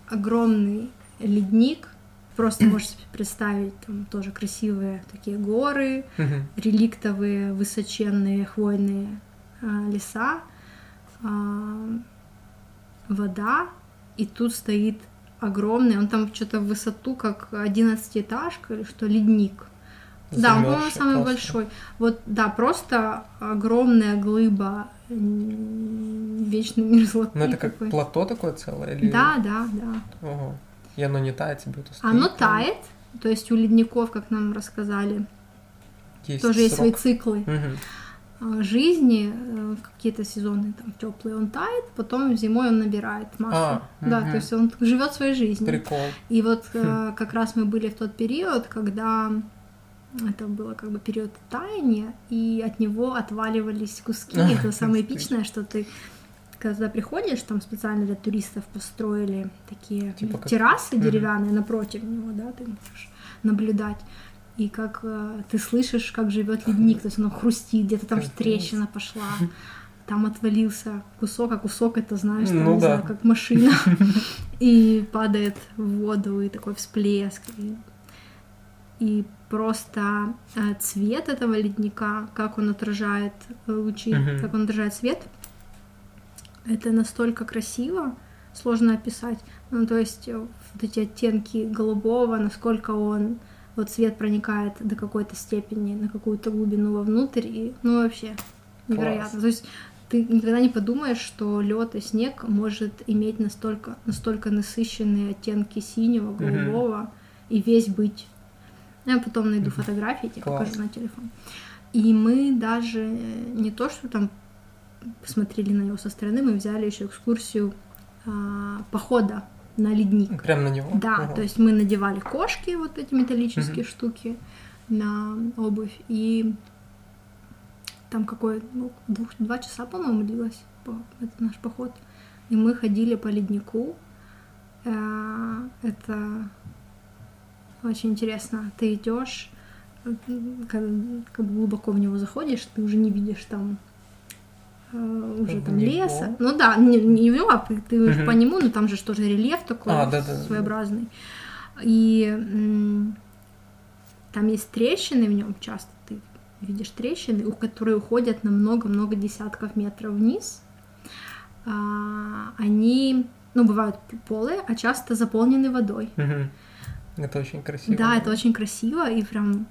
Speaker 2: огромный ледник, просто можете себе представить, там тоже красивые такие горы, реликтовые высоченные хвойные а, леса, а, вода и тут стоит огромный, он там что-то в высоту, как 11-этажка или что, ледник. Да, он, по-моему, самый
Speaker 1: просто.
Speaker 2: большой. Вот, да, просто огромная глыба вечной мерзлоты.
Speaker 1: Ну это как
Speaker 2: такой.
Speaker 1: плато такое целое? Или...
Speaker 2: Да, да, да.
Speaker 1: Ого. И оно не тает себе это стоит,
Speaker 2: Оно тает, то есть у ледников, как нам рассказали,
Speaker 1: Есть
Speaker 2: тоже есть свои
Speaker 1: срок.
Speaker 2: циклы а, жизни, э, в какие-то сезоны там теплые он тает, потом зимой он набирает массу.
Speaker 1: А,
Speaker 2: да, то есть он живет своей жизнью.
Speaker 1: Прикол.
Speaker 2: И вот э,
Speaker 1: Хм.
Speaker 2: как раз мы были в тот период, когда это было как бы период таяния, и от него отваливались куски. Это самое эпичное, что ты когда приходишь, там специально для туристов построили такие
Speaker 1: Типа
Speaker 2: террасы деревянные напротив него, да, ты можешь наблюдать. И как э, ты слышишь, как живет ледник, то есть оно хрустит, где-то там трещина пошла, там отвалился кусок, а кусок это, знаешь, там,
Speaker 1: Ну
Speaker 2: не
Speaker 1: да.
Speaker 2: знаю, как машина, и падает в воду, и такой всплеск. И, и просто э, цвет этого ледника, как он отражает лучи, как он отражает свет, это настолько красиво, сложно описать. Ну, то есть э, вот эти оттенки голубого, насколько он, вот свет проникает до какой-то степени, на какую-то глубину вовнутрь, и, ну, вообще невероятно.
Speaker 1: Класс.
Speaker 2: То есть ты никогда не подумаешь, что лед и снег может иметь настолько, настолько насыщенные оттенки синего, голубого, и весь быть. Я потом найду фотографии, тебе
Speaker 1: Класс.
Speaker 2: покажу на телефон. И мы даже э, не то, что там посмотрели на него со стороны, мы взяли еще экскурсию а, похода на ледник.
Speaker 1: Прям на него?
Speaker 2: Да,
Speaker 1: Ого.
Speaker 2: то есть мы надевали кошки, вот эти металлические
Speaker 1: Мгм.
Speaker 2: штуки на обувь, и там какой, ну, двух, два часа, по-моему, длилось по- этот наш поход. И мы ходили по леднику. Э, Это очень интересно. Ты идешь, когда, когда глубоко в него заходишь, ты уже не видишь там э, уже
Speaker 1: В
Speaker 2: там леса. Ну да, не, не в него, а ты
Speaker 1: Мгм.
Speaker 2: по нему, но там же тоже рельеф такой
Speaker 1: А, да-да-да.
Speaker 2: своеобразный. И там есть трещины в нем часто, ты видишь трещины, у которые уходят на много-много десятков метров вниз. А, они, ну, бывают полые, а часто заполнены водой.
Speaker 1: Это очень красиво.
Speaker 2: Да, это очень красиво и прям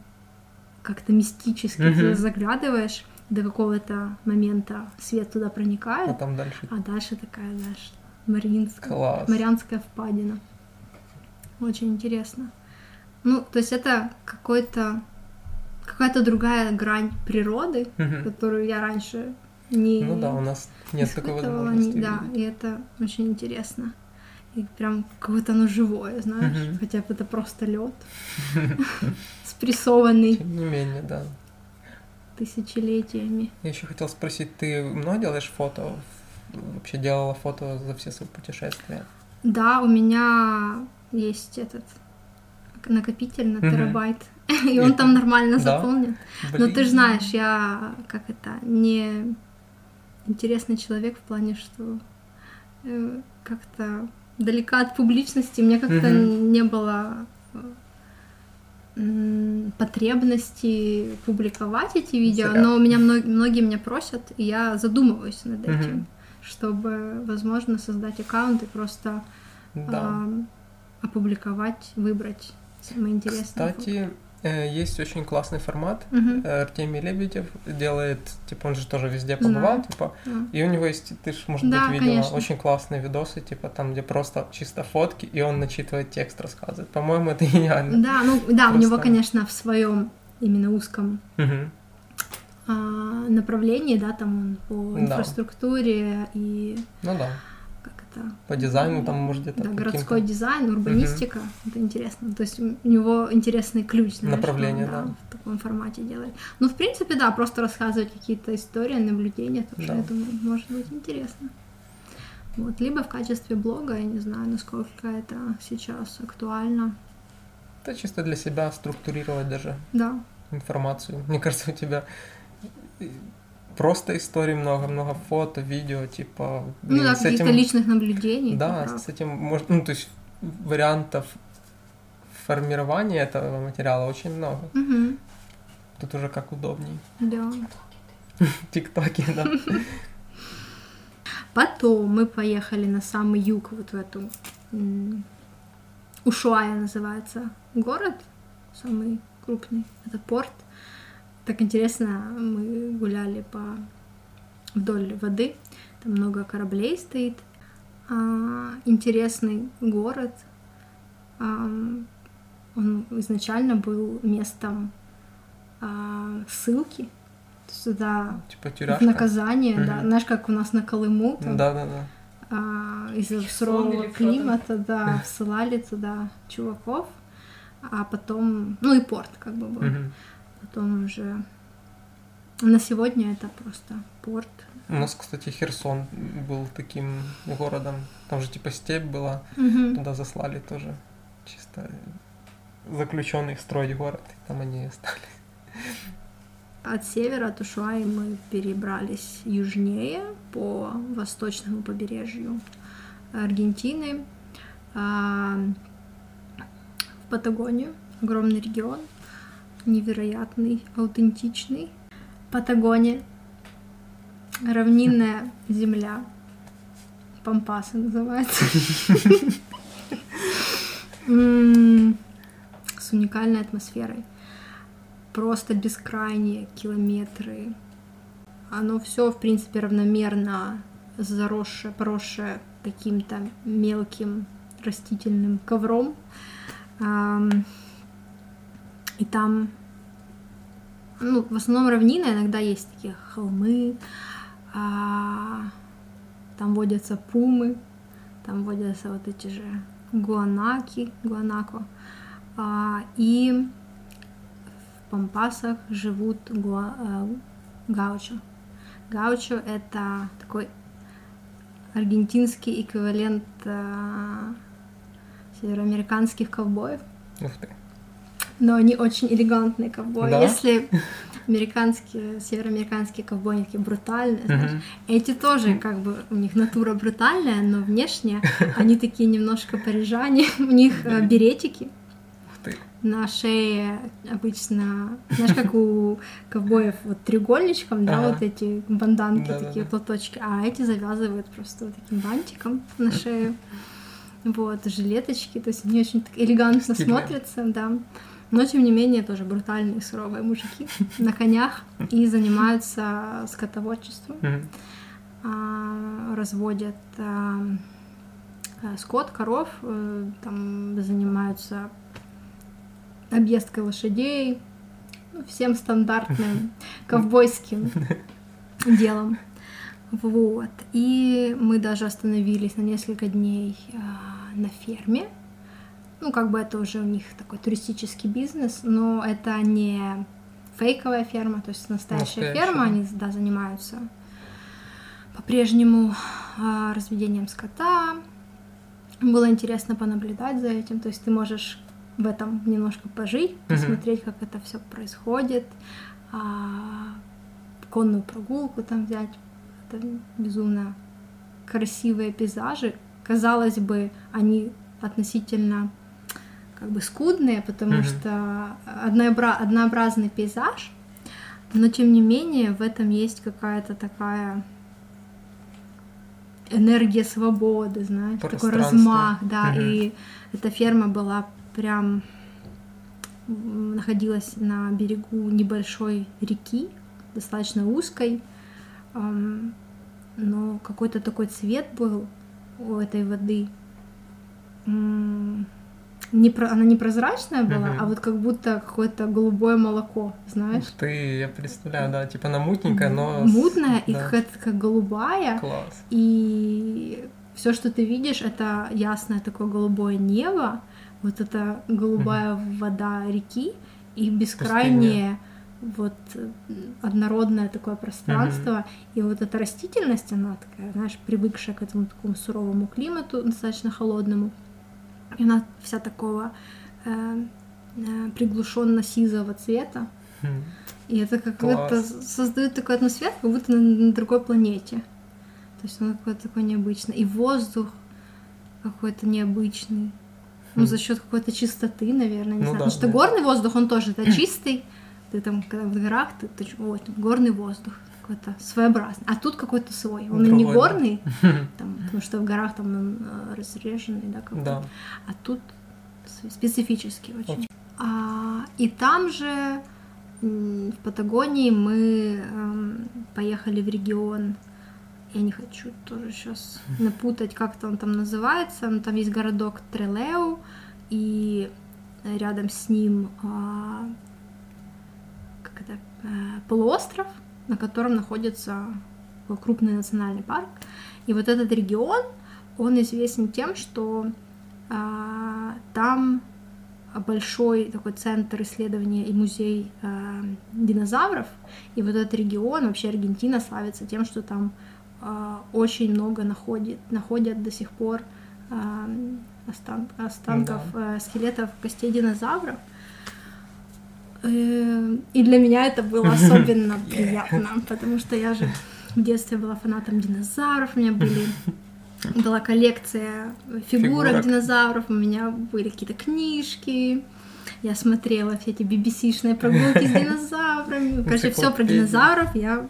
Speaker 2: как-то мистически ты заглядываешь до какого-то момента свет туда
Speaker 1: А
Speaker 2: проникает,
Speaker 1: там дальше
Speaker 2: а дальше такая, знаешь, Мариинская,
Speaker 1: класс.
Speaker 2: Марианская впадина. Очень интересно. Ну, то есть это какой-то какая-то другая грань природы, которую я раньше не
Speaker 1: Ну да, у нас нет такой
Speaker 2: испытывала,
Speaker 1: возможности
Speaker 2: не- да, и это очень интересно. И прям какое-то оно живое, знаешь, хотя бы это просто лед спрессованный
Speaker 1: Тем не менее, да.
Speaker 2: Тысячелетиями.
Speaker 1: Я еще хотел спросить, ты много делаешь фото? Вообще делала фото за все свои путешествия?
Speaker 2: Да, у меня есть этот накопитель на терабайт, и он там нормально
Speaker 1: Да?
Speaker 2: заполнен. Но
Speaker 1: Блин.
Speaker 2: Ты же знаешь, я как это не интересный человек в плане, что э, как-то далека от публичности, мне как-то
Speaker 1: Мгм.
Speaker 2: не было э, потребности публиковать эти видео,
Speaker 1: Зря.
Speaker 2: но меня мно- многие меня просят, и я задумываюсь над этим, чтобы, возможно, создать аккаунт и просто
Speaker 1: Да.
Speaker 2: ам, опубликовать, выбрать самые интересные. фото.
Speaker 1: Кстати, э, есть очень классный формат.
Speaker 2: Мгм.
Speaker 1: Э, Артемий Лебедев делает, типа, он же тоже везде побывал, типа,
Speaker 2: Да.
Speaker 1: и у него есть, ты же, может
Speaker 2: Да,
Speaker 1: быть, видела,
Speaker 2: конечно.
Speaker 1: очень классные видосы, типа, там, где просто чисто фотки, и он начитывает текст, рассказывает. По-моему, это гениально.
Speaker 2: Да, ну да, у него,
Speaker 1: Просто-
Speaker 2: конечно, в своем именно узком
Speaker 1: Мгм.
Speaker 2: а, направлении, да, там он по
Speaker 1: Да.
Speaker 2: инфраструктуре и
Speaker 1: Ну да.
Speaker 2: Это
Speaker 1: По дизайну там, может, где-то
Speaker 2: да, городской дизайн, урбанистика, это интересно. То есть у него интересный ключ, знаешь,
Speaker 1: Направление,
Speaker 2: он,
Speaker 1: да.
Speaker 2: в таком формате делает. Ну, в принципе, да, просто рассказывать какие-то истории, наблюдения, так что
Speaker 1: Да.
Speaker 2: я думаю, может быть интересно. Вот, либо в качестве блога, я не знаю, насколько это сейчас актуально.
Speaker 1: Это чисто для себя структурировать даже
Speaker 2: Да,
Speaker 1: информацию. Мне кажется, у тебя просто историй много, много фото, видео, типа...
Speaker 2: ну
Speaker 1: блин,
Speaker 2: да,
Speaker 1: с
Speaker 2: каких-то
Speaker 1: этим-
Speaker 2: личных наблюдений.
Speaker 1: Да,
Speaker 2: ты прав.
Speaker 1: с этим можно, ну, то есть вариантов формирования этого материала очень много.
Speaker 2: Мгм,
Speaker 1: Тут уже как удобней.
Speaker 2: да.
Speaker 1: Тиктоки, да.
Speaker 2: Потом мы поехали на самый юг, вот в эту Ушуая называется город, самый крупный, это порт. Так интересно, мы гуляли по вдоль воды, там много кораблей стоит. А, интересный город. А, он изначально был местом а, ссылки сюда
Speaker 1: типа тюряшка.
Speaker 2: наказание, угу. да, знаешь, как у нас на Колыму,
Speaker 1: там, да, да, да.
Speaker 2: А, из-за сурового климата, да, ссылали туда чуваков, а потом, ну и порт как бы был, угу. Потом уже на сегодня это просто порт.
Speaker 1: У нас, кстати, Херсон был таким городом, там же типа степь была, угу. туда заслали тоже чисто заключенных строить город, и там они остались.
Speaker 2: От севера от Ушуаи мы перебрались южнее по восточному побережью Аргентины а, в Патагонию, огромный регион, невероятный, аутентичный. Патагония, равнинная земля, Пампасы называется, с уникальной атмосферой просто бескрайние километры. Оно все, в принципе, равномерно заросшее, поросшее каким-то мелким растительным ковром. И там, ну, в основном равнина, иногда есть такие холмы, а, там водятся пумы, там водятся вот эти же гуанаки, гуанако. А, и Пампасах живут гуа, э, гаучо. Гаучо — это такой аргентинский эквивалент э, североамериканских ковбоев.
Speaker 1: Ух ты.
Speaker 2: Но они очень элегантные ковбои. Да? Если американские, североамериканские ковбои такие брутальные, знаешь, эти тоже как бы у них натура брутальная, но внешне они такие немножко парижане, у них э, беретики на шее обычно, знаешь, как у ковбоев вот треугольничком, да, вот эти банданки, такие платочки, а эти завязывают просто вот таким бантиком на шею. Вот, жилеточки, то есть они очень так элегантно смотрятся, да. Но, тем не менее, тоже брутальные, суровые мужики на конях и занимаются скотоводчеством. А, разводят а, скот, коров, э, там занимаются объездкой лошадей, всем стандартным ковбойским делом. Вот. И мы даже остановились на несколько дней э, на ферме. Ну, как бы это уже у них такой туристический бизнес, но это не фейковая ферма, то есть настоящая, настоящая. ферма, они да, занимаются по-прежнему э, разведением скота. Было интересно понаблюдать за этим, то есть ты можешь в этом немножко пожить, посмотреть, как это все происходит, а, конную прогулку там взять. Это безумно красивые пейзажи. Казалось бы, они относительно как бы скудные, потому mm-hmm. что однообра- однообразный пейзаж, но тем не менее в этом есть какая-то такая энергия свободы, знаешь, такой размах, да, mm-hmm. и эта ферма была прям находилась на берегу небольшой реки, достаточно узкой, но какой-то такой цвет был у этой воды. Не про, она не прозрачная была, угу. а вот как будто какое-то голубое молоко, знаешь? Ух
Speaker 1: ты, я представляю, да, типа она мутненькая, но...
Speaker 2: Мутная да. и какая-то как голубая.
Speaker 1: Класс.
Speaker 2: И все, что ты видишь, это ясное такое голубое небо, вот эта голубая mm-hmm. вода реки и бескрайнее вот однородное такое пространство, mm-hmm. и вот эта растительность, она такая, знаешь, привыкшая к этому такому суровому климату, достаточно холодному, и она вся такого э, э, приглушенно-сизого цвета, mm-hmm. и это как-то создает такую атмосферу, как будто на, на другой планете. То есть он какой-то такой необычный. И воздух какой-то необычный ну, за счет какой-то чистоты, наверное, не ну, знаю. Да, Потому что да. горный воздух, он тоже да, чистый. Ты там, когда в горах, ты, ты там горный воздух. Какой-то своеобразный. А тут какой-то свой. Он и не
Speaker 1: Другой, да.
Speaker 2: горный, там, потому что в горах там он э, разреженный, да, какой-то.
Speaker 1: Да.
Speaker 2: А тут специфический очень. А, и там же в Патагонии мы эм, поехали в регион. Я не хочу тоже сейчас напутать, как-то он там называется. Но там есть городок Трелеу, и рядом с ним а, как это, э, полуостров, на котором находится такой крупный национальный парк. И вот этот регион, он известен тем, что а, там большой такой центр исследования и музей а, динозавров. И вот этот регион, вообще Аргентина славится тем, что там а, очень много находит, находят до сих пор а, остан- останков, э, скелетов костей динозавров. Э, И для меня это было особенно приятно, потому что я же в детстве была фанатом динозавров, у меня были была коллекция фигурок,
Speaker 1: Фигурок.
Speaker 2: динозавров, у меня были какие-то книжки, я смотрела все эти BBC-шные прогулки с динозаврами, короче, все про динозавров я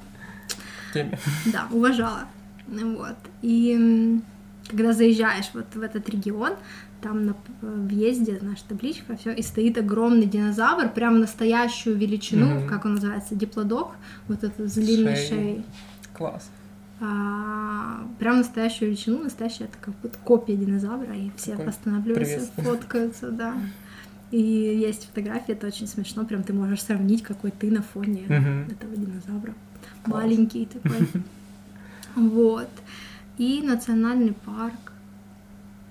Speaker 2: да, уважала. Вот. И когда заезжаешь вот в этот регион, там на п- въезде наша табличка, все, и стоит огромный динозавр, прям настоящую величину,
Speaker 1: Мгм.
Speaker 2: как он называется, диплодок, вот это с длинной
Speaker 1: Шеей.
Speaker 2: шеей.
Speaker 1: Класс.
Speaker 2: А, прям настоящую величину, настоящая как будто копия динозавра, и все
Speaker 1: Такой
Speaker 2: останавливаются, фоткаются, да. И есть фотографии, это очень смешно, прям ты можешь сравнить, какой ты на фоне
Speaker 1: Мгм.
Speaker 2: этого динозавра.
Speaker 1: Класс.
Speaker 2: Маленький такой. Вот. И национальный парк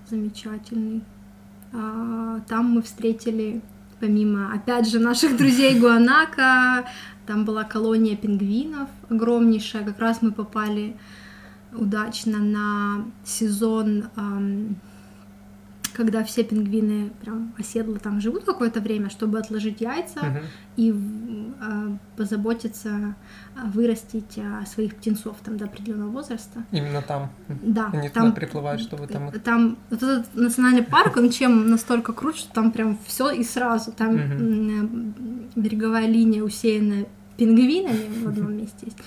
Speaker 2: замечательный. А, Там мы встретили, помимо, опять же, наших друзей Гуанака, там была колония пингвинов огромнейшая. Как раз мы попали удачно на сезон, когда все пингвины прям оседло там живут какое-то время, чтобы отложить яйца
Speaker 1: Мгм.
Speaker 2: и а, позаботиться а, вырастить а, своих птенцов там до определенного возраста.
Speaker 1: Именно там.
Speaker 2: Да,
Speaker 1: Они
Speaker 2: там,
Speaker 1: приплывают, чтобы там их...
Speaker 2: там вот этот национальный парк, он чем настолько крут, что там прям все и сразу. Там м, береговая линия усеяна пингвинами в одном месте есть.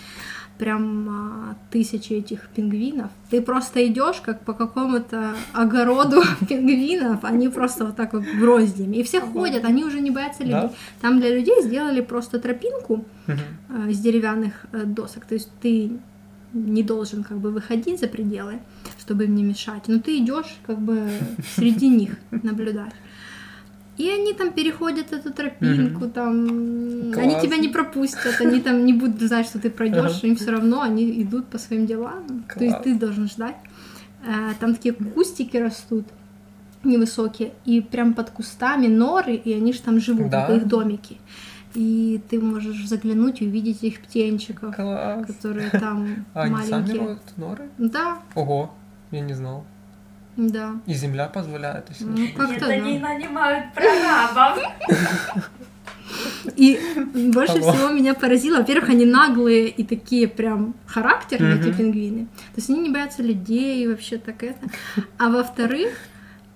Speaker 2: Прям а, тысячи этих пингвинов. Ты просто идешь как по какому-то огороду пингвинов, они просто вот так вот гроздями. И все ходят, они уже не боятся людей.
Speaker 1: Да?
Speaker 2: Там для людей сделали просто тропинку, э, из деревянных э, досок. То есть ты не должен как бы выходить за пределы, чтобы им не мешать, но ты идешь как бы среди них наблюдать. И они там переходят эту тропинку,
Speaker 1: Мгм.
Speaker 2: там они
Speaker 1: Класс.
Speaker 2: тебя не пропустят, они там не будут знать, что ты пройдешь, им все равно, они идут по своим делам. То есть ты должен ждать. Э, Там такие кустики растут невысокие, и прям под кустами норы, и они же там живут,
Speaker 1: Да.
Speaker 2: их домики. И ты можешь заглянуть и увидеть их птенчиков,
Speaker 1: Класс.
Speaker 2: которые там
Speaker 1: А они сами
Speaker 2: маленькие.
Speaker 1: норы?
Speaker 2: Да,
Speaker 1: Ого, я не знал.
Speaker 2: Да.
Speaker 1: И земля позволяет. если
Speaker 2: Ну. Как-то
Speaker 3: Нет,
Speaker 2: да.
Speaker 3: они нанимают прорабов.
Speaker 2: И больше
Speaker 1: Ого.
Speaker 2: всего меня поразило, во-первых, они наглые и такие прям характерные, эти
Speaker 1: Мгм.
Speaker 2: пингвины. То есть они не боятся людей и вообще так это. А во-вторых,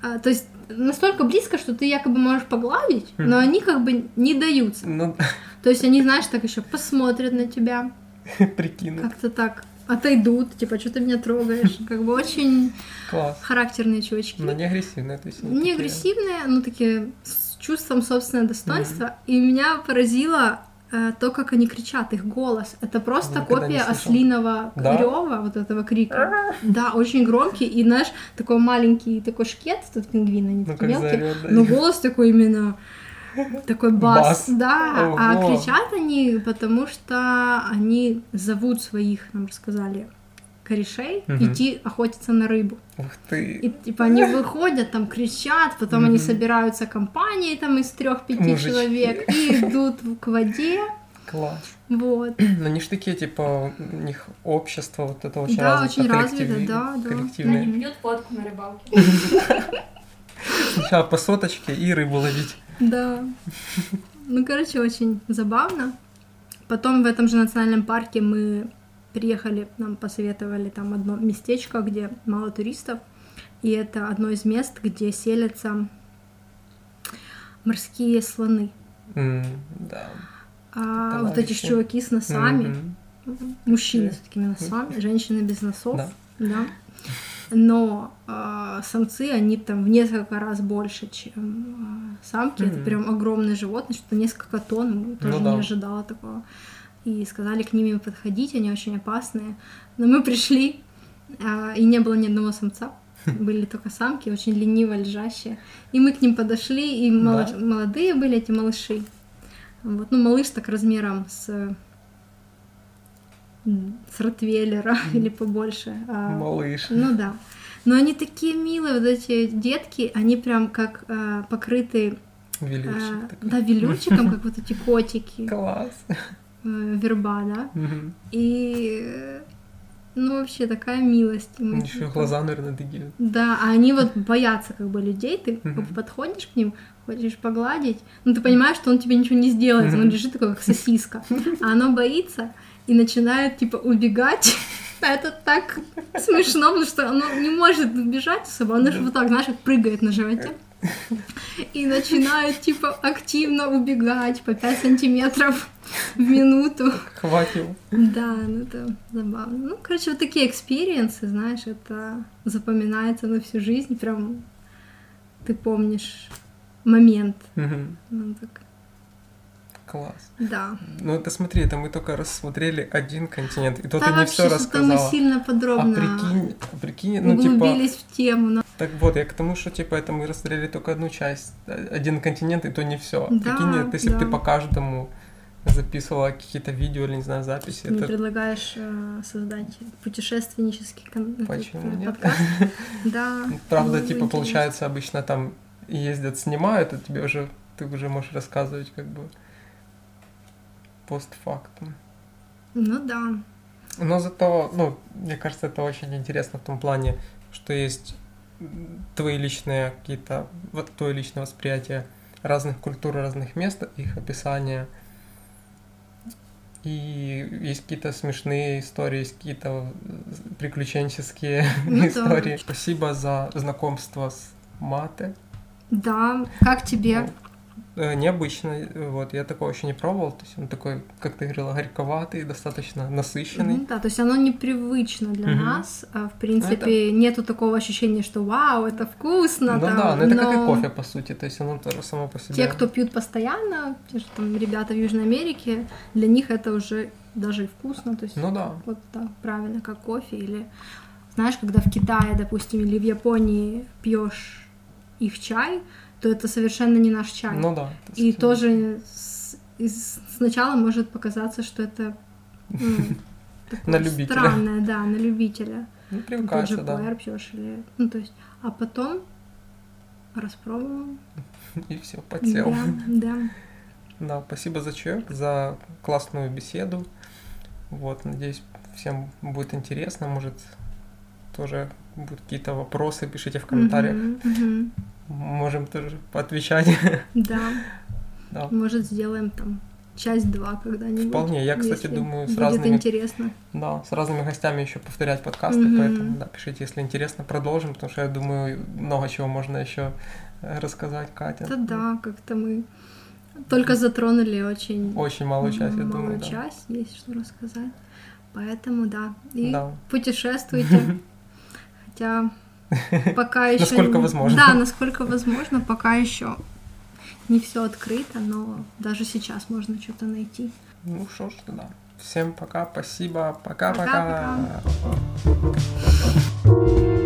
Speaker 2: а, то есть настолько близко, что ты якобы можешь погладить, но они как бы не даются.
Speaker 1: Ну,
Speaker 2: То есть они, знаешь, так еще посмотрят на тебя,
Speaker 1: прикинуть.
Speaker 2: как-то так отойдут, типа, что ты меня трогаешь. Как бы очень
Speaker 1: Класс.
Speaker 2: характерные чувачки.
Speaker 1: Но не агрессивные, то есть
Speaker 2: Не
Speaker 1: такие-
Speaker 2: агрессивные, но такие с чувством собственного достоинства. И меня поразило э, то, как они кричат, их голос. Это просто
Speaker 1: Никогда
Speaker 2: копия ослиного
Speaker 1: Да?
Speaker 2: рева, вот этого крика. Да, очень громкий. И знаешь, такой маленький такой шкет, тут пингвин, они
Speaker 1: Ну,
Speaker 2: такие мелкие.
Speaker 1: заорёт, да.
Speaker 2: Но голос такой именно такой бас,
Speaker 1: Бас.
Speaker 2: да, а
Speaker 1: Ого.
Speaker 2: кричат они, потому что они зовут своих, нам рассказали, корешей
Speaker 1: Мгм.
Speaker 2: идти охотиться на рыбу.
Speaker 1: Ух ты.
Speaker 2: И типа они выходят, там кричат, потом они
Speaker 1: Мгм.
Speaker 2: собираются компанией там из трех-пяти человек и идут к воде.
Speaker 1: Класс.
Speaker 2: Вот.
Speaker 1: Но они ж такие, типа, у них общество вот это очень
Speaker 2: Да,
Speaker 1: развито,
Speaker 2: очень развито,
Speaker 1: коллективи-
Speaker 2: да, да.
Speaker 1: коллективное.
Speaker 3: Они пьют водку на рыбалке.
Speaker 1: Сначала по соточке и рыбу ловить.
Speaker 2: Да. Ну, короче, очень забавно. Потом в этом же национальном парке мы приехали, нам посоветовали там одно местечко, где мало туристов. И это одно из мест, где селятся морские слоны.
Speaker 1: Да.
Speaker 2: А вот эти чуваки с носами, мужчины с такими носами, женщины без носов,
Speaker 1: Да.
Speaker 2: да. Но а, самцы, они там в несколько раз больше, чем а, самки. Это
Speaker 1: Мгм.
Speaker 2: прям огромные животные, что несколько тонн. Мы тоже
Speaker 1: Ну да.
Speaker 2: не ожидала такого. И сказали к ним не подходить, они очень опасные. Но мы пришли, а, и не было ни одного самца. Были только самки, очень лениво лежащие. И мы к ним подошли, и молод-
Speaker 1: Да.
Speaker 2: молодые были эти малыши. Вот, ну, малыш так размером с с Ротвейлера или побольше. а,
Speaker 1: Малыш.
Speaker 2: ну да. Но они такие милые, вот эти детки, они прям как а, покрыты
Speaker 1: Величик
Speaker 2: а,
Speaker 1: такой.
Speaker 2: да, велючиком, как вот эти котики,
Speaker 1: Класс.
Speaker 2: э, верба, да.
Speaker 1: Мгм.
Speaker 2: И ну вообще такая милость. Мы
Speaker 1: Еще глаза, наверное, такие.
Speaker 2: Да, а они вот боятся как бы людей, ты
Speaker 1: Мгм.
Speaker 2: подходишь к ним, хочешь погладить, но ты понимаешь, что он тебе ничего не сделает, он лежит такой, как сосиска, а оно боится и начинает, типа, убегать. Это так смешно, потому что оно не может убежать особо, оно же вот так, знаешь, прыгает на животе. И начинает, типа, активно убегать по 5 сантиметров в минуту.
Speaker 1: Хватит.
Speaker 2: Да, ну это забавно. Ну, короче, вот такие experience ы, знаешь, это запоминается на всю жизнь, прям ты помнишь момент.
Speaker 1: Мгм.
Speaker 2: Ну, так,
Speaker 1: Класс.
Speaker 2: да.
Speaker 1: Ну это смотри, это мы только рассмотрели один континент, и то
Speaker 2: да
Speaker 1: ты не все
Speaker 2: что-то мы
Speaker 1: рассказала.
Speaker 2: сильно
Speaker 1: А
Speaker 2: подробно
Speaker 1: прикинь, а прикинь, ну типа,
Speaker 2: углубились в тему. но-
Speaker 1: так вот, я к тому, что типа это мы рассмотрели только одну часть, э, один континент, и то не все.
Speaker 2: Да,
Speaker 1: Прикинь, если бы
Speaker 2: да.
Speaker 1: ты по каждому записывала какие-то видео или, не знаю, записи,
Speaker 2: Ты
Speaker 1: это
Speaker 2: предлагаешь э, создать путешественнический кон- этот,
Speaker 1: Почему
Speaker 2: э,
Speaker 1: нет?
Speaker 2: подкаст? Да.
Speaker 1: Правда, типа, получается, обычно там ездят, снимают, а тебе уже, ты уже можешь рассказывать как бы постфактум.
Speaker 2: Ну да.
Speaker 1: Но зато, ну, мне кажется, это очень интересно в том плане, что есть твои личные какие-то, вот твое личное восприятие разных культур, разных мест, их описание. И есть какие-то смешные истории, есть какие-то приключенческие
Speaker 2: Ну да.
Speaker 1: истории. Спасибо за знакомство с мате.
Speaker 2: Да. Как тебе?
Speaker 1: Э, Необычно, э, вот, я такого еще не пробовал, то есть он такой, как ты говорила, горьковатый, достаточно насыщенный.
Speaker 2: Мгм, Да, то есть оно непривычно для
Speaker 1: Мгм.
Speaker 2: нас. а, В принципе, нету такого ощущения, что вау, это вкусно.
Speaker 1: Ну
Speaker 2: там,
Speaker 1: да, но это как и
Speaker 2: но
Speaker 1: кофе, по сути, то есть оно тоже само по себе.
Speaker 2: Те, кто пьют постоянно, те же там ребята в Южной Америке, для них это уже даже и вкусно. То есть
Speaker 1: Ну да,
Speaker 2: вот да, правильно, как кофе. Или знаешь, когда в Китае, допустим, или в Японии пьешь их чай, то это совершенно не наш чай.
Speaker 1: ну да.
Speaker 2: И тоже с- из- сначала может показаться, что это ну,
Speaker 1: На любителя.
Speaker 2: Странное, да, на любителя.
Speaker 1: Ну,
Speaker 2: Тот
Speaker 1: привыкаешься,
Speaker 2: же
Speaker 1: да.
Speaker 2: пуэр пьешь или... Ну, то есть, а потом распробовал.
Speaker 1: И все, подсел.
Speaker 2: Да, да.
Speaker 1: Да, спасибо за чаек, за классную беседу. Вот, надеюсь, всем будет интересно. Может, тоже будут какие-то вопросы, пишите в комментариях.
Speaker 2: Мгм, мгм.
Speaker 1: Можем тоже поотвечать.
Speaker 2: Да,
Speaker 1: Да.
Speaker 2: может, сделаем там часть 2 когда-нибудь.
Speaker 1: Вполне. Я, кстати, думаю, с разными
Speaker 2: интересно.
Speaker 1: Да, с разными гостями еще повторять подкасты,
Speaker 2: Мгм.
Speaker 1: поэтому да, пишите, если интересно, продолжим, потому что я думаю, много чего можно еще э, рассказать, Катя.
Speaker 2: Это да, как-то мы только затронули очень
Speaker 1: Очень малую часть, я думаю, да.
Speaker 2: часть, есть что рассказать. Поэтому да. И
Speaker 1: Да.
Speaker 2: путешествуйте. Хотя пока еще.
Speaker 1: Насколько возможно.
Speaker 2: Да, насколько возможно, пока еще не все открыто, но даже сейчас можно что-то найти.
Speaker 1: Ну что ж, да. Всем пока, спасибо, пока-пока.
Speaker 2: Пока-пока.